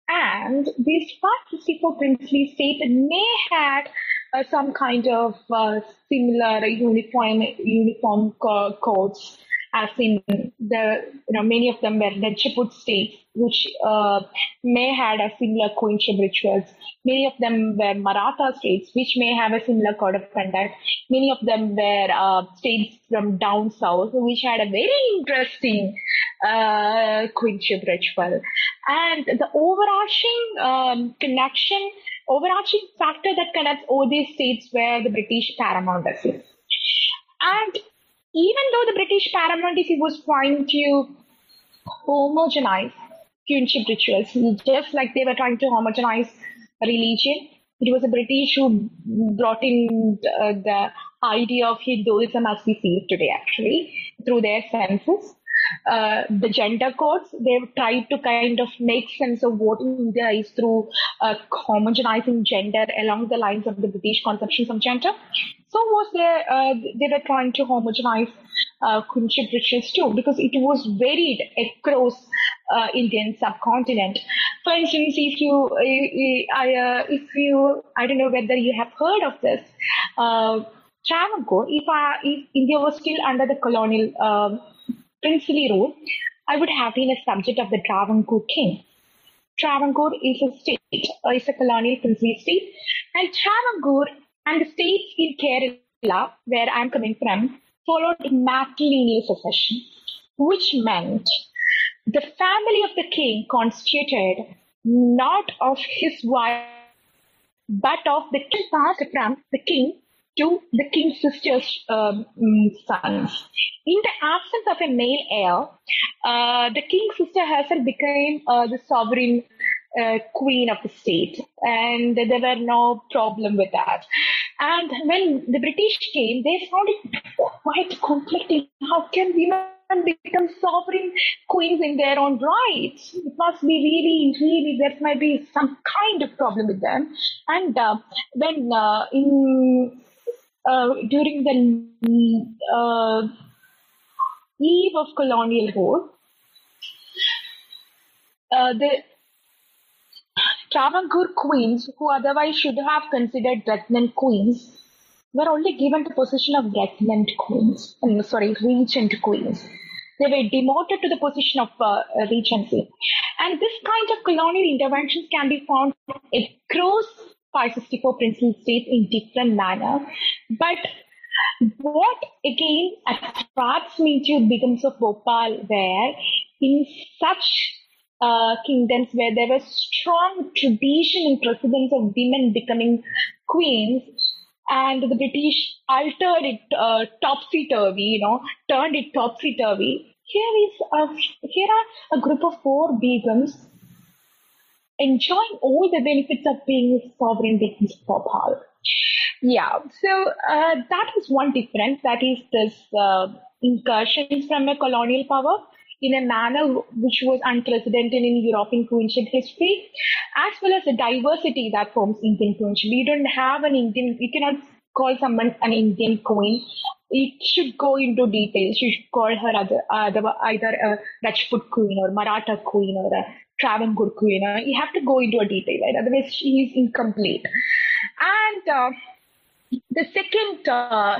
And these 564 princely states may have uh, some kind of uh, similar uniform uniform co- codes as in the you know many of them were Rajput states which uh, may had a similar queenship rituals. Many of them were Maratha states which may have a similar code of conduct. Many of them were uh, states from down south which had a very interesting uh, ritual. And the overarching um, connection overarching factor that connects all these states were the British paramountcy. And even though the British paramountcy was trying to homogenize queenship rituals, just like they were trying to homogenize religion, it was the British who brought in uh, the idea of Hinduism as we see it today, actually, through their census uh, the gender codes. They've tried to kind of make sense of what India is through uh, homogenizing gender along the lines of the British conceptions of gender. So was there, uh, they were trying to homogenize uh, queenship rituals too, because it was varied across uh, Indian subcontinent. For instance, if you, I, uh, if you, I don't know whether you have heard of this, uh, Travancore, if, if India was still under the colonial um, princely rule, I would have been a subject of the Travancore king. Travancore is a state, uh, is a colonial princely state, and Travancore and the states in Kerala, where I'm coming from, followed matrilineal succession, which meant the family of the king constituted not of his wife, but of the king passed from the king to the king's sister's um, sons. In the absence of a male heir, uh, the king's sister herself became uh, the sovereign uh, queen of the state, and there were no problem with that. And when the British came, they found it quite conflicting. How can women become sovereign queens in their own right? It must be really, really, there might be some kind of problem with them. And uh, when uh, in uh, during the uh, eve of colonial rule, uh, the Travancore queens, who otherwise should have considered regnant queens, were only given the position of regnant queens. Um, sorry, regent queens. They were demoted to the position of uh, regency. And this kind of colonial interventions can be found across 564 princely states in different manner. But what again attracts me to Begums of Bhopal where in such uh, kingdoms where there was strong tradition and precedence of women becoming queens and the British altered it uh, topsy-turvy, you know, turned it topsy-turvy. Here is a, here are a group of four begums enjoying all the benefits of being sovereign Begums of Bhopal. Yeah, so uh, that is one difference. That is this uh, incursions from a colonial power in a manner which was unprecedented in European queenship history, as well as the diversity that forms Indian queenship. We don't have an Indian, you cannot call someone an Indian queen. It should go into details. You should call her either, either a Rajput queen or Maratha queen or a Travancore queen. You have to go into a detail, right? Otherwise, she is incomplete. And uh, the second uh,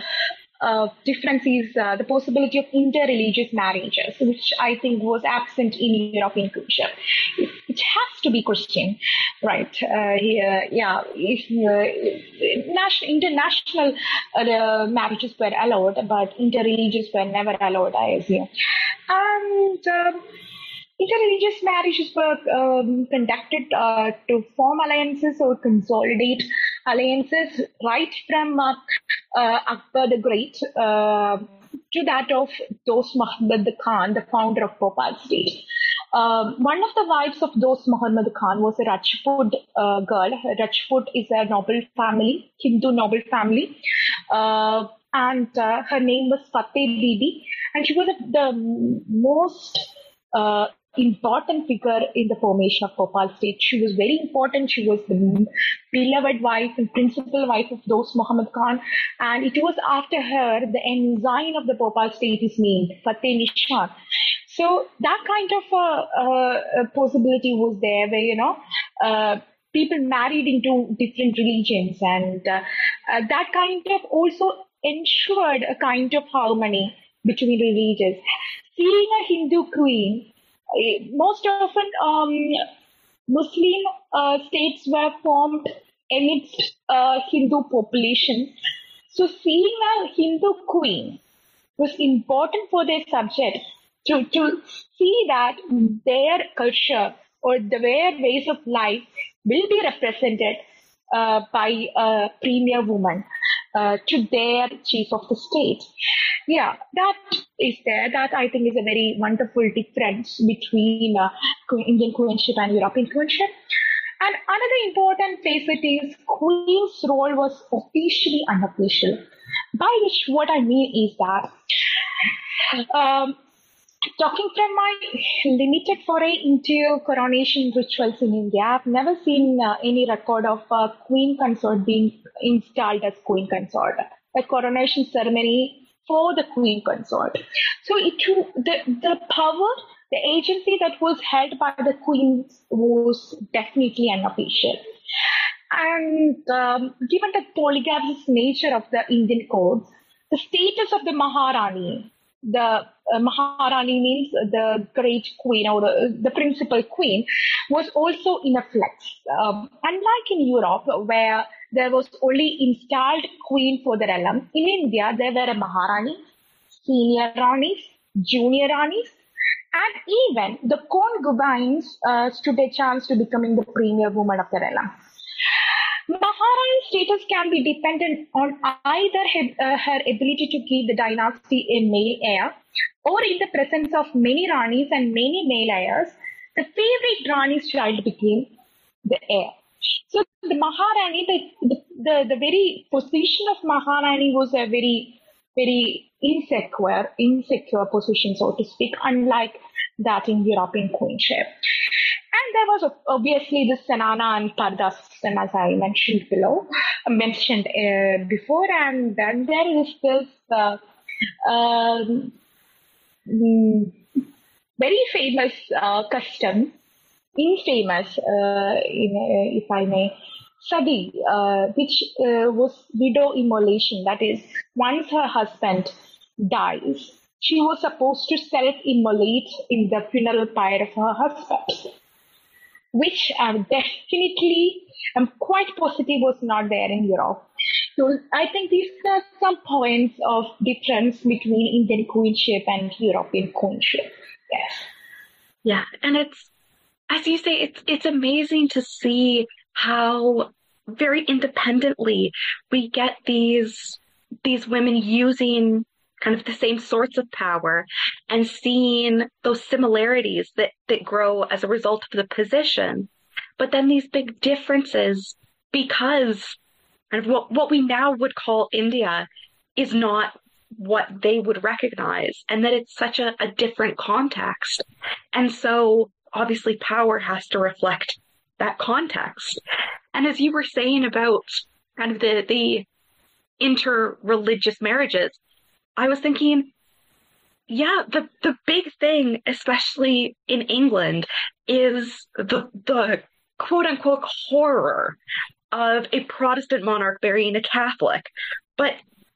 uh, difference is uh, the possibility of interreligious marriages, which I think was absent in European culture. It, has to be Christian, right? Uh, here, yeah, if uh, national, international uh, marriages were allowed, but interreligious were never allowed, I assume. And um, interreligious marriages were um, conducted uh, to form alliances or consolidate alliances right from uh, uh, Akbar the Great. Uh, to that of Dost Muhammad Khan, the founder of Bhopal state. Um, one of the wives of Dost Muhammad Khan was a Rajput uh, girl. Rajput is a noble family, Hindu noble family. Uh, and uh, her name was Fateh Bibi. And she was the most uh, important figure in the formation of Bhopal state. She was very important. She was the beloved wife and principal wife of Dost Muhammad Khan. And it was after her the ensign of the Bhopal state is named, Fateh Nishan. So that kind of a, a possibility was there where, you know, uh, people married into different religions and uh, uh, that kind of also ensured a kind of harmony between religions. Seeing a Hindu queen most often um, Muslim uh, states were formed amidst a Hindu population. So seeing a Hindu queen was important for their subject to, to see that their culture or their ways of life will be represented uh, by a premier woman uh, to their chief of the state. Yeah, that is there. That I think is a very wonderful difference between uh, Indian queenship and European queenship. And another important facet is Queen's role was officially unofficial. By which what I mean is that um, talking from my limited foray into coronation rituals in India, I've never seen uh, any record of a queen consort being installed as queen consort. A coronation ceremony for the queen consort. So it the the power, the agency that was held by the queen was definitely unofficial. And um, given the polygamous nature of the Indian codes, the status of the Maharani, the uh, Maharani means the great queen or the, the principal queen, was also in a flex. Um, unlike in Europe, where there was only installed queen for the realm. In India, there were Maharani, senior Ranis, junior Ranis, and even the concubines uh, stood a chance to becoming the premier woman of the realm. Maharani status can be dependent on either her, uh, her ability to keep the dynasty a male heir, or in the presence of many Ranis and many male heirs, the favorite Rani's child became the heir. So the Maharani, the, the, the, very position of Maharani was a very, very insecure, insecure position, so to speak, unlike that in European queenship. And there was obviously the Sanana and Pardasan, as I mentioned below, mentioned uh, before, and then there is this uh, um, very famous uh, custom infamous, uh, in, uh, if I may, sati, uh, which was widow immolation. That is, once her husband dies, she was supposed to self-immolate in the funeral pyre of her husband, which I'm definitely, I'm quite positive was not there in Europe. So I think these are some points of difference between Indian queenship and European queenship. Yes. Yeah, and it's as you say, it's it's amazing to see how very independently we get these these women using kind of the same sorts of power and seeing those similarities that, that grow as a result of the position. But then these big differences because kind of what, what we now would call India is not what they would recognize and that it's such a, a different context. And so obviously power has to reflect that context. And as you were saying about kind of the, the inter-religious marriages, I was thinking, yeah, the, the big thing, especially in England, is the, the quote unquote horror of a Protestant monarch marrying a Catholic. But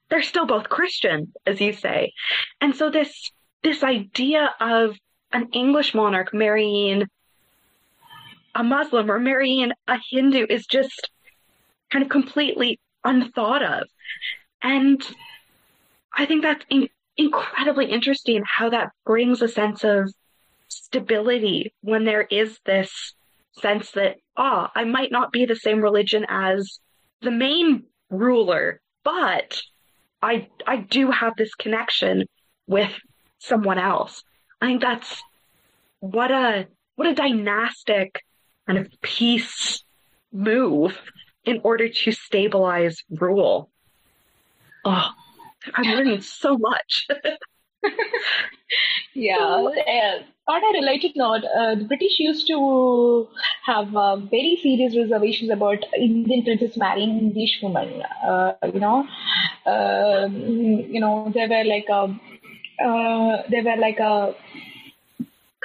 they're still both Christian, as you say. And so this, this idea of an English monarch marrying a Muslim or marrying a Hindu is just kind of completely unthought of. And I think that's in- incredibly interesting how that brings a sense of stability when there is this sense that, ah, oh, I might not be the same religion as the main ruler, but I I do have this connection with someone else. I think that's what a what a dynastic kind of peace move in order to stabilize rule. Oh, I'm learning so much. yeah. Uh, on a related note, uh, the British used to have uh, very serious reservations about Indian princess marrying English women. Uh, you know, um, you know, they were like a, uh, they were like a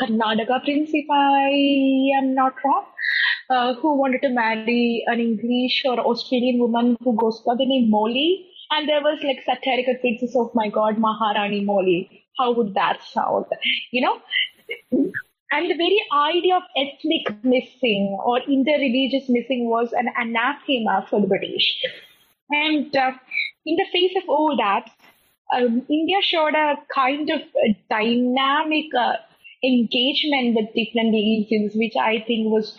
Karnataka prince, if I am not wrong. Uh, who wanted to marry an English or Australian woman who goes by the name Molly. And there was like satirical pieces of my God, Maharani Molly. How would that sound? You know? And the very idea of ethnic missing or interreligious missing was an anathema for the British. And uh, in the face of all that, um, India showed a kind of a dynamic uh, engagement with different religions, which I think was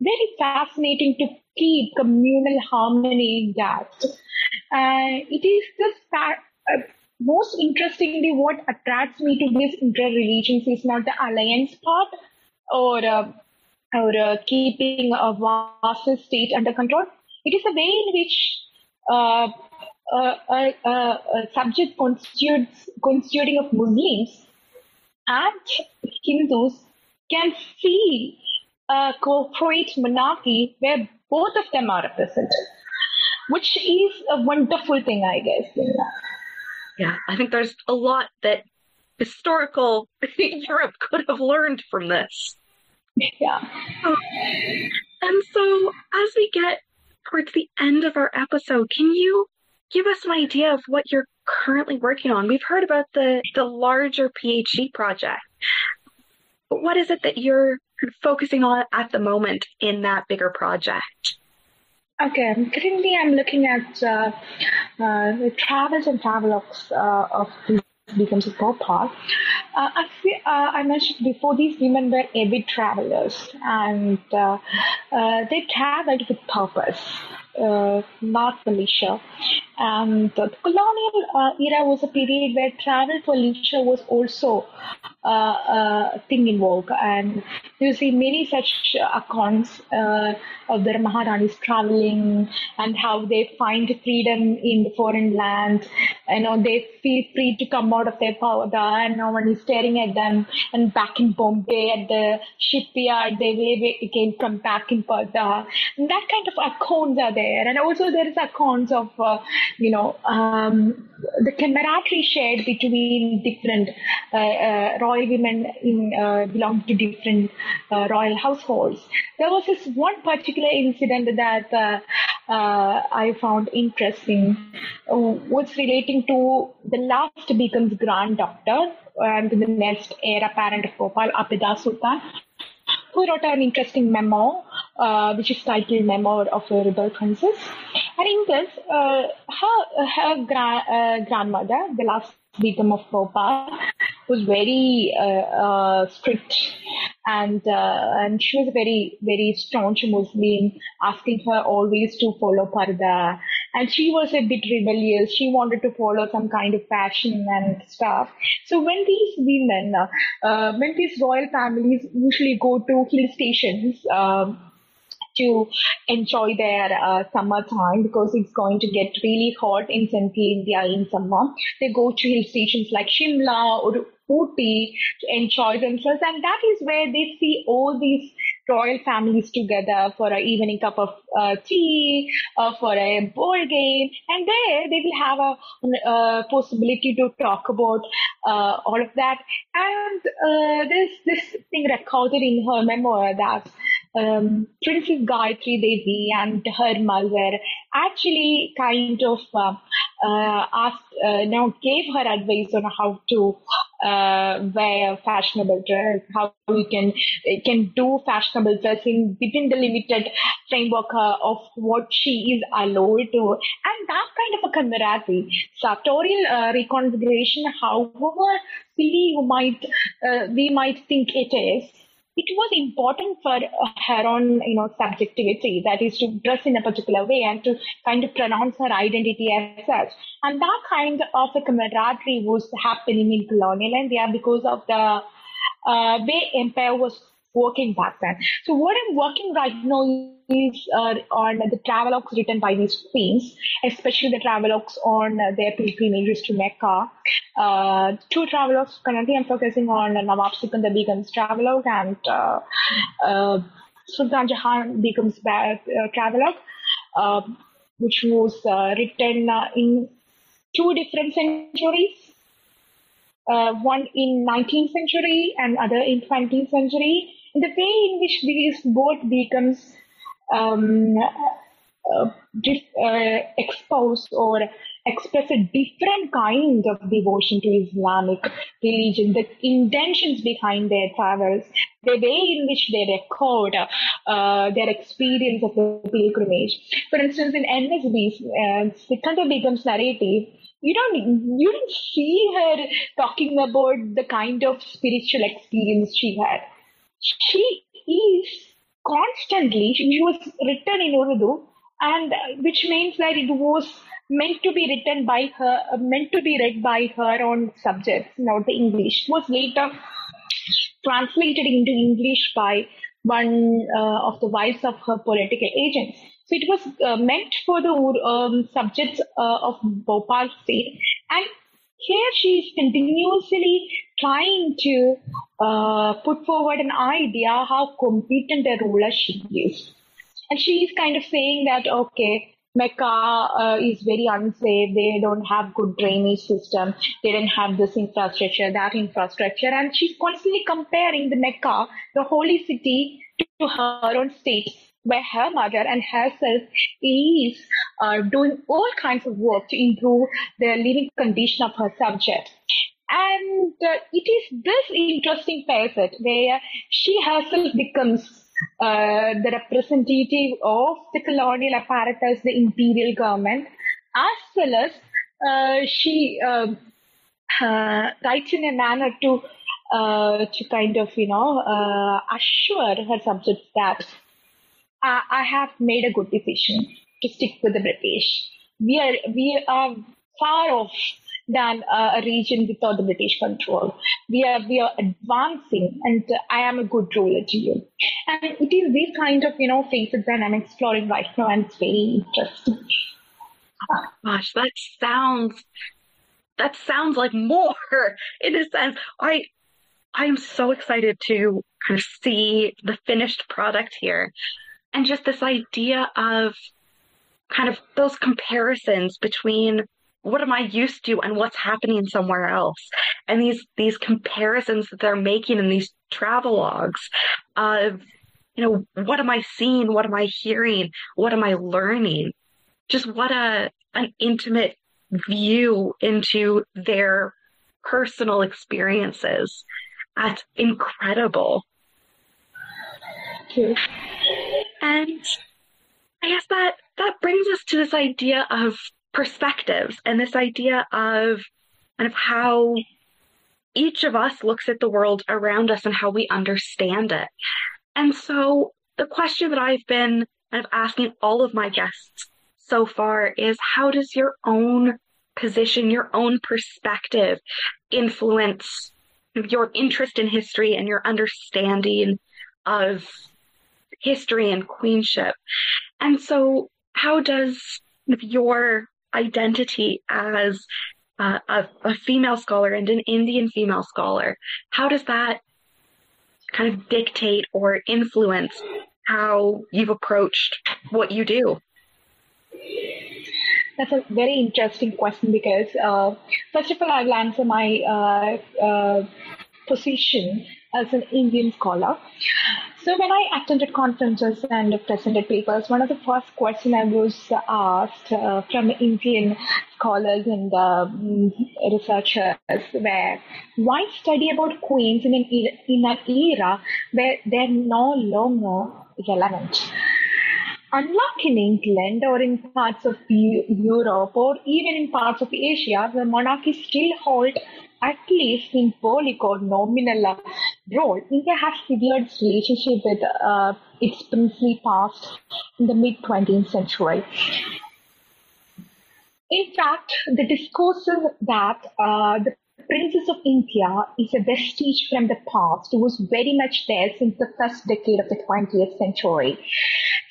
very fascinating to keep communal harmony intact. Uh, it is the fact, uh, most interestingly, what attracts me to this inter-religions is not the alliance part or uh, or uh, keeping a vassal state under control. It is the way in which uh, a, subject constituting of Muslims and Hindus can see a corporate monarchy where both of them are represented, which is a wonderful thing, I guess. Yeah, I think there's a lot that historical Europe could have learned from this. Yeah. and so, as we get towards the end of our episode, can you give us an idea of what you're currently working on? We've heard about the, the larger PhD project. But what is it that you're focusing on at the moment in that bigger project? Okay, currently I'm looking at uh, uh, the travels and travelogues uh, of these Begums of Bhopal. Uh, I, feel, uh, I mentioned before these women were avid travelers and uh, uh, they traveled with purpose, uh, for leisure. And the colonial uh, era was a period where travel for leisure was also a thing in vogue. And you see many such accounts of the Maharanis traveling and how they find freedom in the foreign land. You know, they feel free to come out of their purdah and no one is staring at them. And back in Bombay at the shipyard, they again come back in Purdah. And that kind of accounts are there. And also there is accounts of, uh, you know, um, the camaraderie shared between different uh, uh, royal women in uh, belong to different uh, royal households. There was this one particular incident that I found interesting, was relating to the last Begum's grand daughter and the next heir apparent of Bhopal, Abida Sultan who wrote an interesting memo, uh, which is titled Memo of a Rebel Princess. And in this, uh, her, her gra- uh, grandmother, the last Begum of Bhopal, was very uh, uh, strict and uh, and she was a very very staunch Muslim, asking her always to follow purdah. And she was a bit rebellious. She wanted to follow some kind of fashion and stuff. So when these women, uh, when these royal families usually go to hill stations. Um, to enjoy their uh, summer time because it's going to get really hot in central India in summer. They go to hill stations like Shimla or Ooty to enjoy themselves. And that is where they see all these royal families together for an evening cup of uh, tea, uh, for a board game. And there they will have a, a possibility to talk about uh, all of that. And uh, there's this thing recorded in her memoir that um, Princess Gayatri Devi and her mother actually kind of uh, uh, asked, uh, now gave her advice on how to uh, wear fashionable dress, how we can can do fashionable dressing within the limited framework uh, of what she is allowed to, and that kind of a camaraderie, sartorial uh, reconfiguration, however silly you might we might think it is it was important for her own, you know, subjectivity, that is to dress in a particular way and to kind of pronounce her identity as such. And that kind of a camaraderie was happening in colonial India because of the uh, way empire was working back then. So what I'm working right now is uh, on the travelogues written by these queens, especially the travelogues on uh, their pilgrimages to Mecca. Uh, two travelogues currently I'm focusing on Nawab Sikandar Begum's travelogue and uh, uh, Sultan Jahan Begum's uh, travelogue, uh, which was written in two different centuries. one in 19th century and other in 20th century the way in which these both Begums um, uh, uh, expose or express a different kind of devotion to Islamic religion, the intentions behind their travels, the way in which they record uh, their experience of the pilgrimage. For instance, in NSB's uh, Sikander Begum's narrative, you don't you don't see her talking about the kind of spiritual experience she had she is constantly, she was written in Urdu, and uh, which means that it was meant to be written by her, uh, meant to be read by her own subjects, not the English. It was later translated into English by one uh, of the wives of her political agents. So it was uh, meant for the um, subjects uh, of Bhopal state, and here she is continuously trying to uh, put forward an idea how competent a ruler she is. And she is kind of saying that, okay, Mecca uh, is very unsafe. They don't have good drainage system. They don't have this infrastructure, that infrastructure. And she's constantly comparing the Mecca, the holy city, to her own state where her mother and herself is uh, doing all kinds of work to improve the living condition of her subject. And uh, it is this interesting facet where she herself becomes uh, the representative of the colonial apparatus, the imperial government, as well as uh, she um, uh, writes in a manner to uh, to kind of you know assure her subjects that I, I have made a good decision to stick with the British. We are we are far off than uh, a region without the British control. We are we are advancing, and uh, I am a good ruler to you. And it is this kind of you know phases that I'm exploring right now, and it's very interesting. Gosh, that sounds that sounds like more in a sense. I I'm so excited to kind of see the finished product here and just this idea of kind of those comparisons between what am I used to and what's happening somewhere else? And these these comparisons that they're making in these travelogues of, you know, what am I seeing? What am I hearing? What am I learning? Just what a an intimate view into their personal experiences. That's incredible. Thank you. And I guess that that brings us to this idea of perspectives and this idea of kind of how each of us looks at the world around us and how we understand it. And so the question that I've been kind of asking all of my guests so far is how does your own position, your own perspective influence your interest in history and your understanding of history and queenship. And so, how does your identity as uh, a, a female scholar and an Indian female scholar, how does that kind of dictate or influence how you've approached what you do? That's a very interesting question because, uh, first of all, I'll answer my uh, uh, position as an Indian scholar. So when I attended conferences and presented papers, one of the first questions I was asked uh, from Indian scholars and um, researchers were, why study about queens in an, in an era where they're no longer relevant? Unlike in England or in parts of Europe or even in parts of Asia, the monarchy still hold at least symbolic or nominal role, India has severed its relationship with uh, its princely past in the mid 20th century. In fact, the discourses that uh, the Princess of India is a vestige from the past was very much there since the first decade of the 20th century.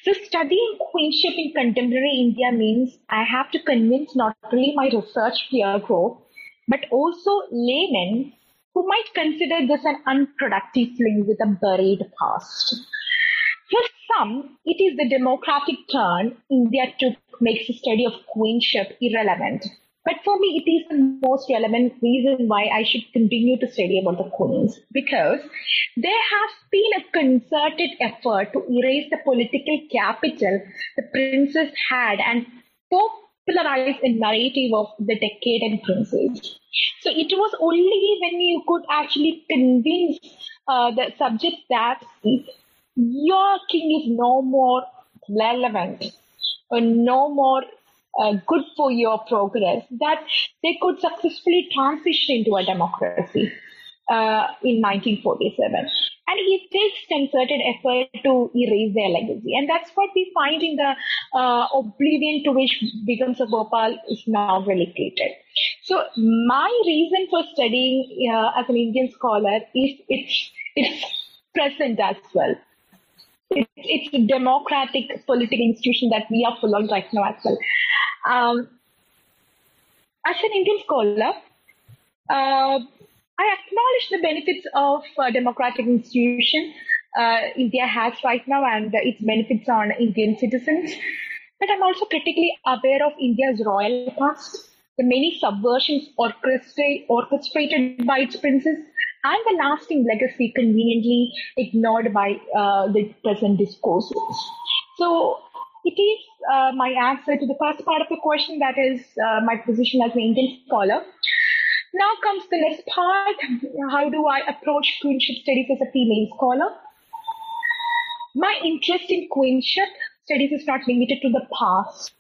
So studying queenship in contemporary India means I have to convince not only my research peer group, but also laymen who might consider this an unproductive fling with a buried past. For some, it is the democratic turn India took makes the study of queenship irrelevant. But for me, it is the most relevant reason why I should continue to study about the queens because there has been a concerted effort to erase the political capital the princess had and popularize a narrative of the decadent princes. It was only when you could actually convince uh, the subject that your king is no more relevant or no more uh, good for your progress, that they could successfully transition into a democracy uh, in 1947. And it takes concerted effort to erase their legacy. And that's what we find in the uh, oblivion to which Begum Bhopal is now relegated. So my reason for studying uh, as an Indian scholar is it's, it's present as well. It's, a democratic political institution that we are following right now as well. Um, as an Indian scholar, uh, I acknowledge the benefits of democratic institution uh, India has right now and its benefits on Indian citizens. But I'm also critically aware of India's royal past, the many subversions orchestrated by its princes, and the lasting legacy conveniently ignored by uh, the present discourses. So it is uh, my answer to the first part of the question, that is uh, my position as an Indian scholar. Now comes the next part. How do I approach queenship studies as a female scholar? My interest in queenship studies is not limited to the past,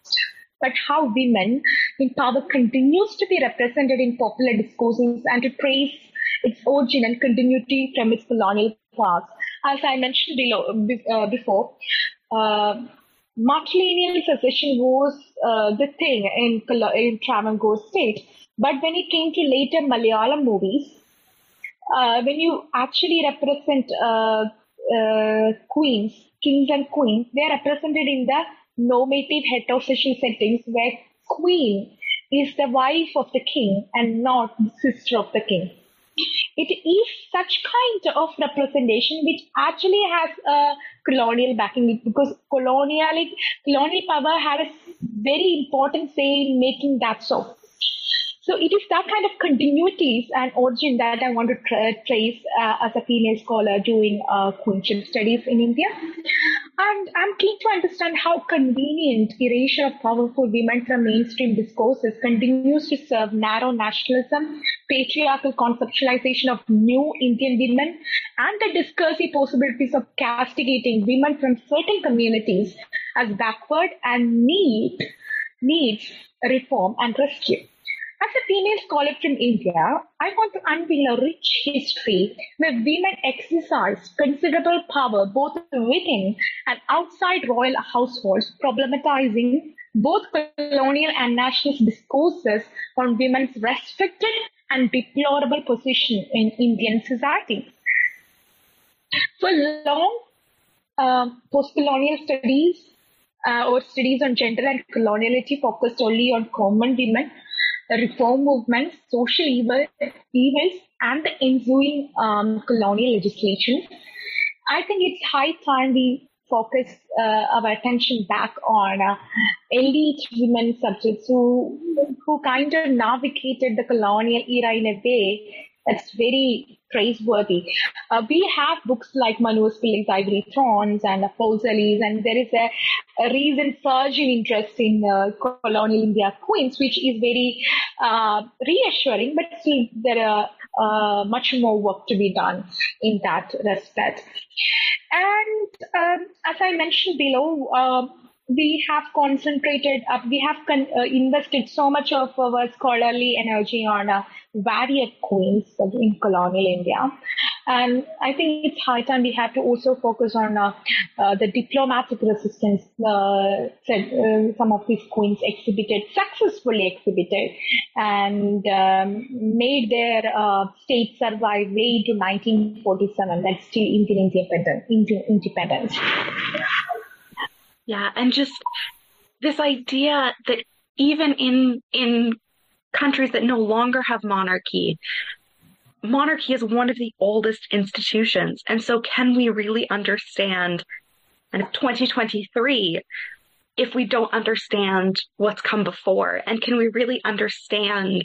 but how women in power continues to be represented in popular discourses and to trace its origin and continuity from its colonial past. As I mentioned uh, before, uh, matrilineal succession was uh, the thing in, in Travancore state. But when it came to later Malayalam movies, uh, when you actually represent uh, uh, queens, kings and queens, they are represented in the normative heterosexual settings where queen is the wife of the king and not the sister of the king. It is such kind of representation which actually has a colonial backing because colonial colonial power had a very important say in making that so. So it is that kind of continuities and origin that I want to tra- trace uh, as a female scholar doing uh, queenship studies in India. And I'm keen to understand how convenient erasure of powerful women from mainstream discourses continues to serve narrow nationalism, patriarchal conceptualization of new Indian women, and the discursive possibilities of castigating women from certain communities as backward and need needs reform and rescue. As a female scholar from India, I want to unveil a rich history where women exercised considerable power both within and outside royal households, problematizing both colonial and nationalist discourses on women's restricted and deplorable position in Indian society. For long uh, post-colonial studies uh, or studies on gender and coloniality focused only on common women, reform movements, social evil, events, and the ensuing um, colonial legislation. I think it's high time we focus uh, our attention back on uh, elite women subjects who who kind of navigated the colonial era in a way that's very praiseworthy. Uh, we have books like Manu Pillai's Ivory Thrones and False Allies, and there is a, a recent surge in interest in uh, colonial India queens, which is very uh, reassuring, but still there are uh, much more work to be done in that respect. And um, as I mentioned below, um, we have concentrated, uh, we have con- uh, invested so much of our scholarly energy on uh, various queens in colonial India. And I think it's high time we have to also focus on uh, uh, the diplomatic resistance uh, some of these queens exhibited, successfully exhibited, and um, made their state survive way to 1947. That's still Indian independence. independence. Yeah, and just this idea that even in in countries that no longer have monarchy, monarchy is one of the oldest institutions. And so can we really understand kind of 2023 if we don't understand what's come before? And can we really understand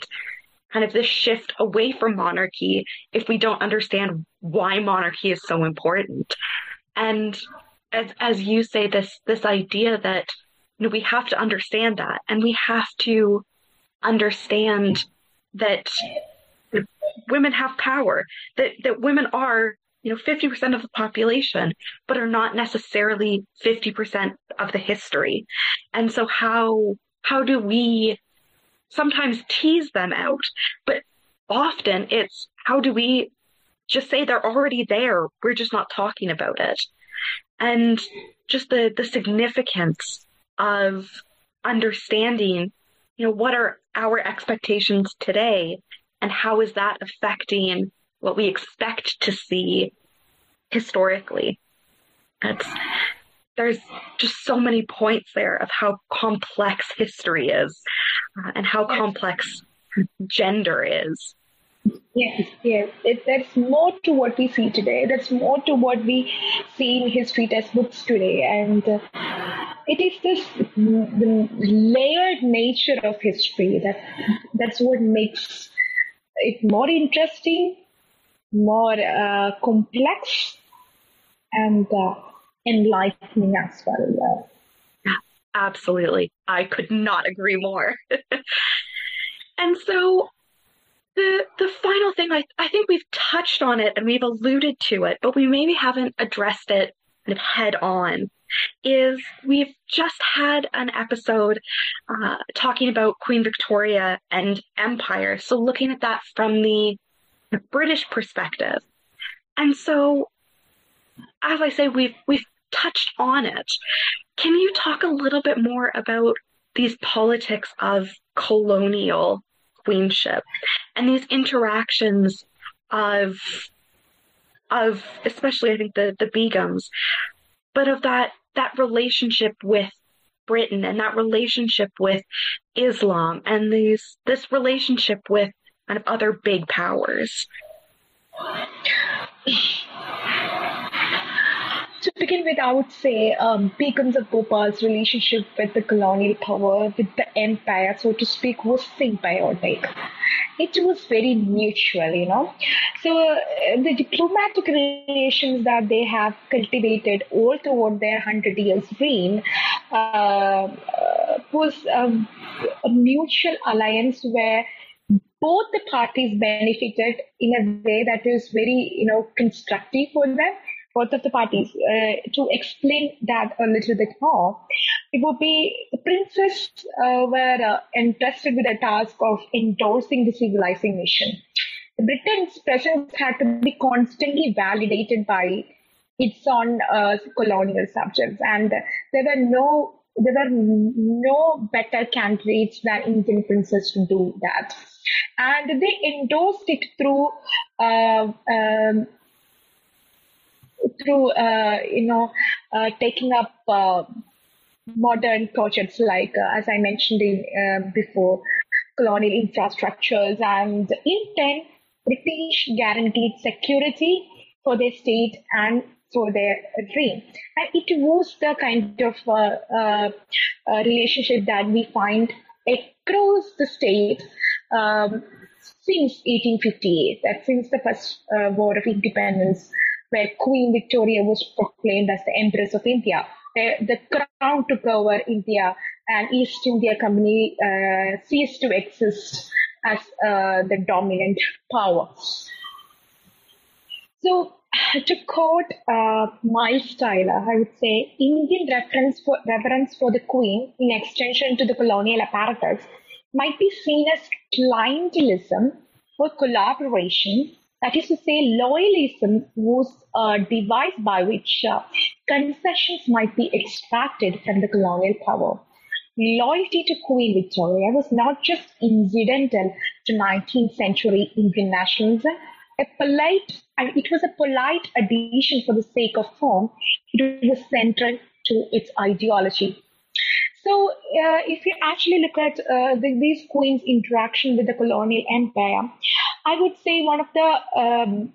kind of this shift away from monarchy if we don't understand why monarchy is so important? And as as you say, this this idea that you know we have to understand that, and we have to understand that women have power, that that women are you know 50% of the population but are not necessarily 50% of the history. And so how how do we sometimes tease them out but often it's how do we just say they're already there we're just not talking about it and just the the significance of understanding you know what are our expectations today and how is that affecting what we expect to see historically. That's there's just so many points there of how complex history is uh, and how complex gender is Yes, yes. It, there's more to what we see today. There's more to what we see in history textbooks today. And uh, it is this the layered nature of history that that's what makes it more interesting, more uh, complex, and uh, enlightening as well. Absolutely. I could not agree more. and so the the final thing I, I think we've touched on it and we've alluded to it, but we maybe haven't addressed it kind of head on. Is we've just had an episode uh, talking about Queen Victoria and empire, so looking at that from the, the British perspective, and so as I say, we've we've touched on it. Can you talk a little bit more about these politics of colonial queenship and these interactions of of especially I think the the Begums, but of that that relationship with Britain and that relationship with Islam and these this relationship with kind of other big powers. To begin with, I would say um, Begums of Bhopal's relationship with the colonial power, with the empire, so to speak, was symbiotic. It was very mutual, you know. So uh, the diplomatic relations that they have cultivated all throughout their hundred years reign uh, uh, was um, a mutual alliance where both the parties benefited in a way that is very, you know, constructive for them both of the parties. Uh, to explain that a little bit more, it would be the princes uh, were uh, entrusted with the task of endorsing the civilizing mission. Britain's presence had to be constantly validated by its own uh, colonial subjects, and there were no there were no better candidates than Indian princes to do that. And they endorsed it through uh, um, through uh, you know uh, taking up uh, modern projects like uh, as I mentioned in, uh, before colonial infrastructures and in turn British guaranteed security for their state and for their reign and it was the kind of uh, relationship that we find across the state um, since 1858 that since the first war of independence where Queen Victoria was proclaimed as the Empress of India. The, crown took over India and East India Company uh, ceased to exist as uh, the dominant power. So to quote uh, Miles Taylor, I would say Indian reference for, reverence for the Queen in extension to the colonial apparatus might be seen as clientelism or collaboration. That is to say, loyalism was a device by which uh, concessions might be extracted from the colonial power. Loyalty to Queen Victoria was not just incidental to 19th century Indian nationalism, a polite, and it was a polite addition for the sake of form. It was central to its ideology. So, uh, if you actually look at uh, the, these queens' interaction with the colonial empire, I would say one of the um,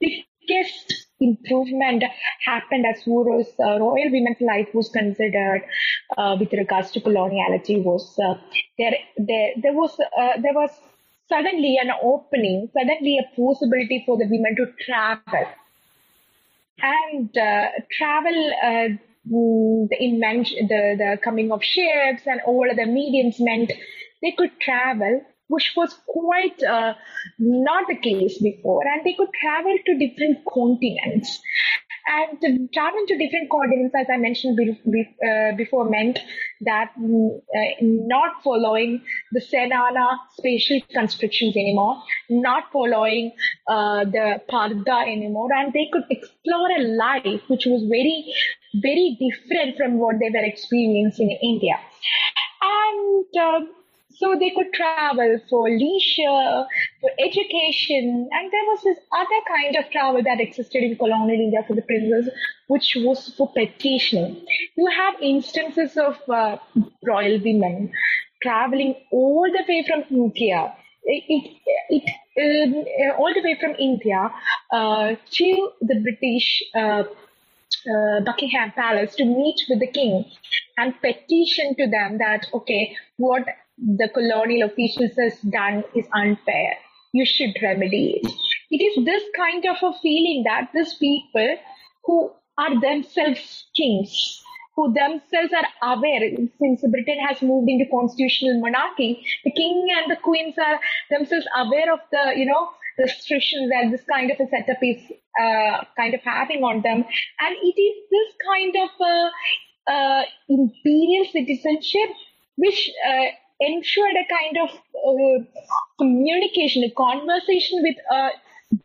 biggest improvement happened as far as uh, royal women's life was considered uh, with regards to coloniality was uh, there, there there was uh, there was suddenly an opening, suddenly a possibility for the women to travel. And uh, travel, uh, the invention, the, the coming of ships and all other mediums meant they could travel, which was quite uh, not the case before. And they could travel to different continents. And traveling to different continents, as I mentioned uh, before, meant that mm, uh, not following the Zenana spatial constrictions anymore, not following uh, the Purdah anymore, and they could explore a life which was very, very different from what they were experiencing in India. And uh, so they could travel for leisure, for education, and there was this other kind of travel that existed in colonial India for the princes, which was for petitioning. You have instances of uh, royal women traveling all the way from India. It, it, it um, all the way from India uh, to the British uh, uh, Buckingham Palace to meet with the king and petition to them that okay, what the colonial officials has done is unfair. You should remedy it. It is this kind of a feeling that these people who are themselves kings, who themselves are aware, since Britain has moved into constitutional monarchy, the king and the queens are themselves aware of the, you know, restrictions that this kind of a setup is uh, kind of having on them. And it is this kind of uh, uh, imperial citizenship which uh, ensured a kind of uh, communication, a conversation with a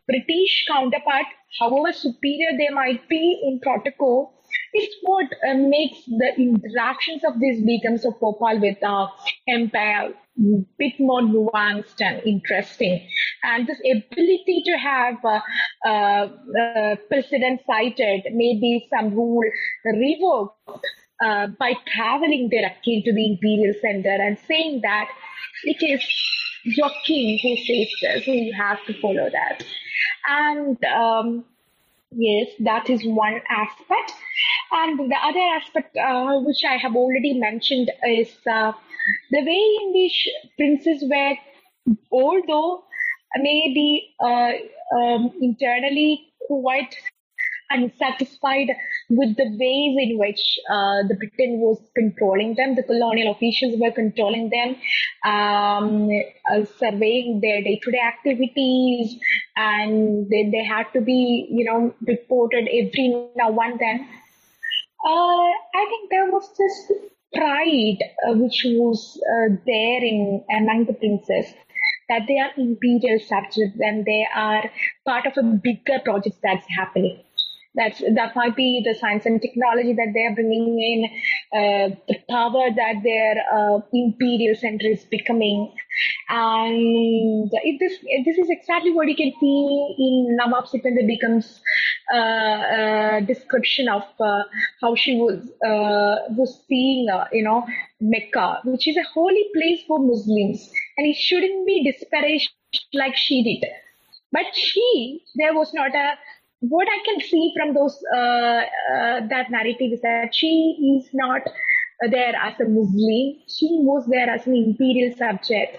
British counterpart, however superior they might be in protocol, is what uh, makes the interactions of these Begums of Bhopal with the empire a bit more nuanced and interesting. And this ability to have uh, uh, uh precedent cited, maybe some rule revoked, uh, by traveling directly to the imperial center and saying that it is your king who says this, so you have to follow that. And um, yes, that is one aspect. And the other aspect, uh, which I have already mentioned, is uh, the way in which princes were, although maybe uh, um, internally quite unsatisfied with the ways in which uh, the Britain was controlling them. The colonial officials were controlling them, um, uh, surveying their day-to-day activities, and they, they had to be, you know, reported every now and then. Uh, I think there was this pride uh, which was uh, there in among the princes that they are imperial subjects and they are part of a bigger project that's happening. That's, that might be the science and technology that they're bringing in, uh, the power that their uh, imperial center is becoming. And this, this is exactly what you can see in Nawab Sikander Begum's uh, uh, description of uh, how she was uh, was seeing, you know, Mecca, which is a holy place for Muslims, and it shouldn't be disparaged like she did. But she, there was not a what I can see from those uh, uh, that narrative is that she is not there as a Muslim. She was there as an imperial subject.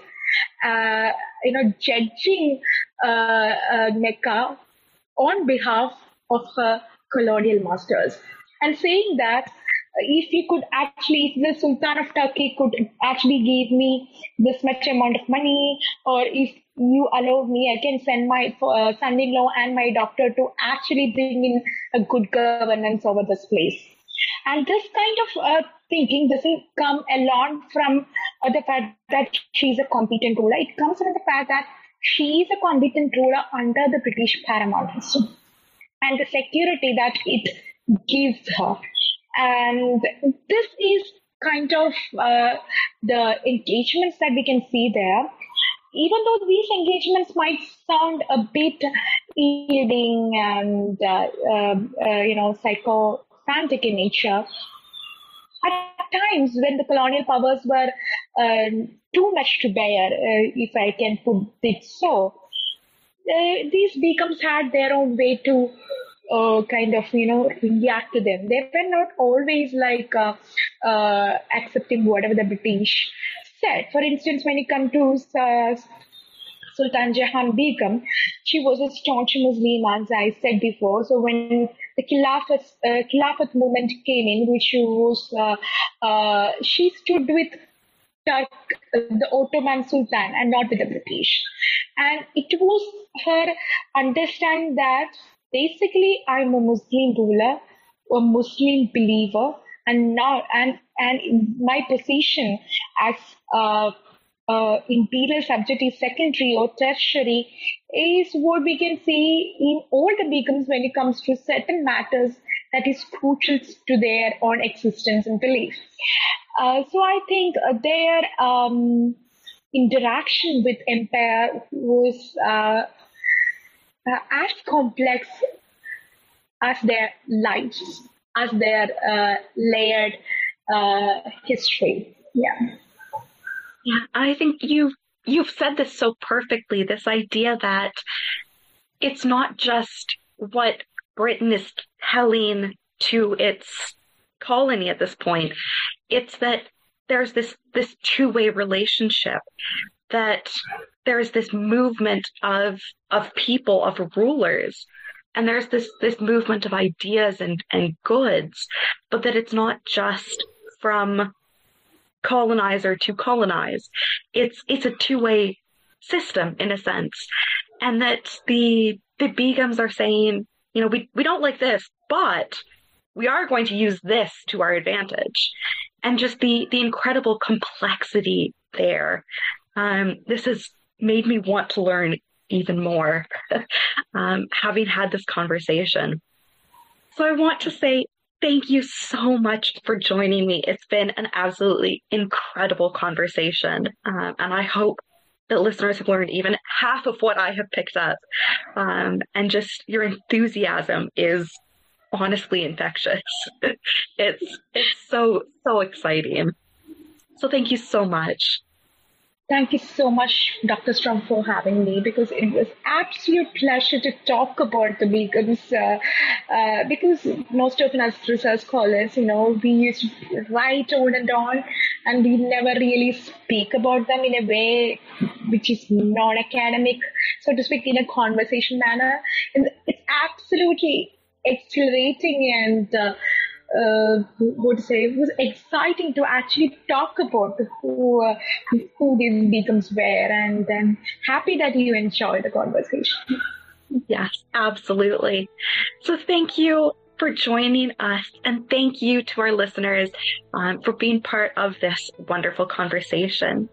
Uh, you know, judging uh, uh, Mecca on behalf of her colonial masters and saying that if he could actually, if the Sultan of Turkey could actually give me this much amount of money, or if you allow me, I can send my uh, son-in-law and my doctor to actually bring in a good governance over this place. And this kind of uh, thinking doesn't come along from uh, the fact that she's a competent ruler. It comes from the fact that she is a competent ruler under the British paramountcy and the security that it gives her. And this is kind of uh, the engagements that we can see there. Even though these engagements might sound a bit yielding and uh, um, uh, you know psychophantic in nature, at times when the colonial powers were uh, too much to bear, uh, if I can put it so, uh, these Begums had their own way to uh, kind of you know react to them. They were not always like uh, uh, accepting whatever the British said. For instance, when it comes to uh, Sultan Jahan Begum, she was a staunch Muslim, as I said before. So when the Khilafat, uh, Khilafat movement came in, which was uh, uh, she stood with Turk, the Ottoman Sultan, and not with the British. And it was her understanding that basically I'm a Muslim ruler, a Muslim believer, and now and and my position as uh, uh, imperial subject is secondary or tertiary is what we can see in all the begums when it comes to certain matters that is crucial to their own existence and belief. Uh, so I think uh, their um, interaction with empire was uh, uh, as complex as their lives, as their uh, layered history. Yeah. Yeah, I think you've you've said this so perfectly. This idea that it's not just what Britain is telling to its colony at this point. It's that there's this this two way relationship that there's this movement of of people of rulers and there's this this movement of ideas and and goods but that it's not just from colonizer to colonize. It's it's a two way system in a sense, and that the the Begums are saying, you know, we we don't like this, but we are going to use this to our advantage, and just the the incredible complexity there. Um, this has made me want to learn even more, um, having had this conversation. So I want to say Thank you so much for joining me. It's been an absolutely incredible conversation. Um, and I hope that listeners have learned even half of what I have picked up. Um, and just your enthusiasm is honestly infectious. it's, it's so, so exciting. So thank you so much. Thank you so much, Dr. Strong, for having me because it was absolute pleasure to talk about the Begums. Uh, uh, because most of us research scholars, you know, we used to write on and on, and we never really speak about them in a way which is non-academic, so to speak, in a conversation manner. And it's absolutely exhilarating and uh, uh, would say it was exciting to actually talk about who uh, who these Begums were, and I'm happy that you enjoyed the conversation. Yes, absolutely. So thank you for joining us, and thank you to our listeners um, for being part of this wonderful conversation.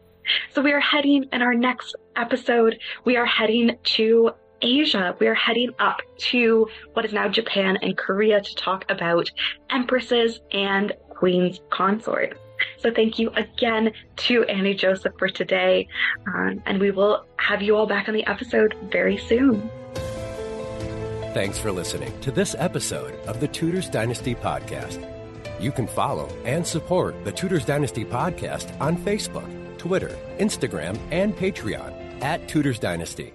So we are heading in our next episode. We are heading to Asia, we're heading up to what is now Japan and Korea to talk about empresses and queens consort. So thank you again to Annie Joseph for today, um, and we will have you all back on the episode very soon. Thanks for listening to this episode of the Tudors Dynasty Podcast. You can follow and support the Tudors Dynasty Podcast on Facebook, Twitter, Instagram, and Patreon at Tudors Dynasty.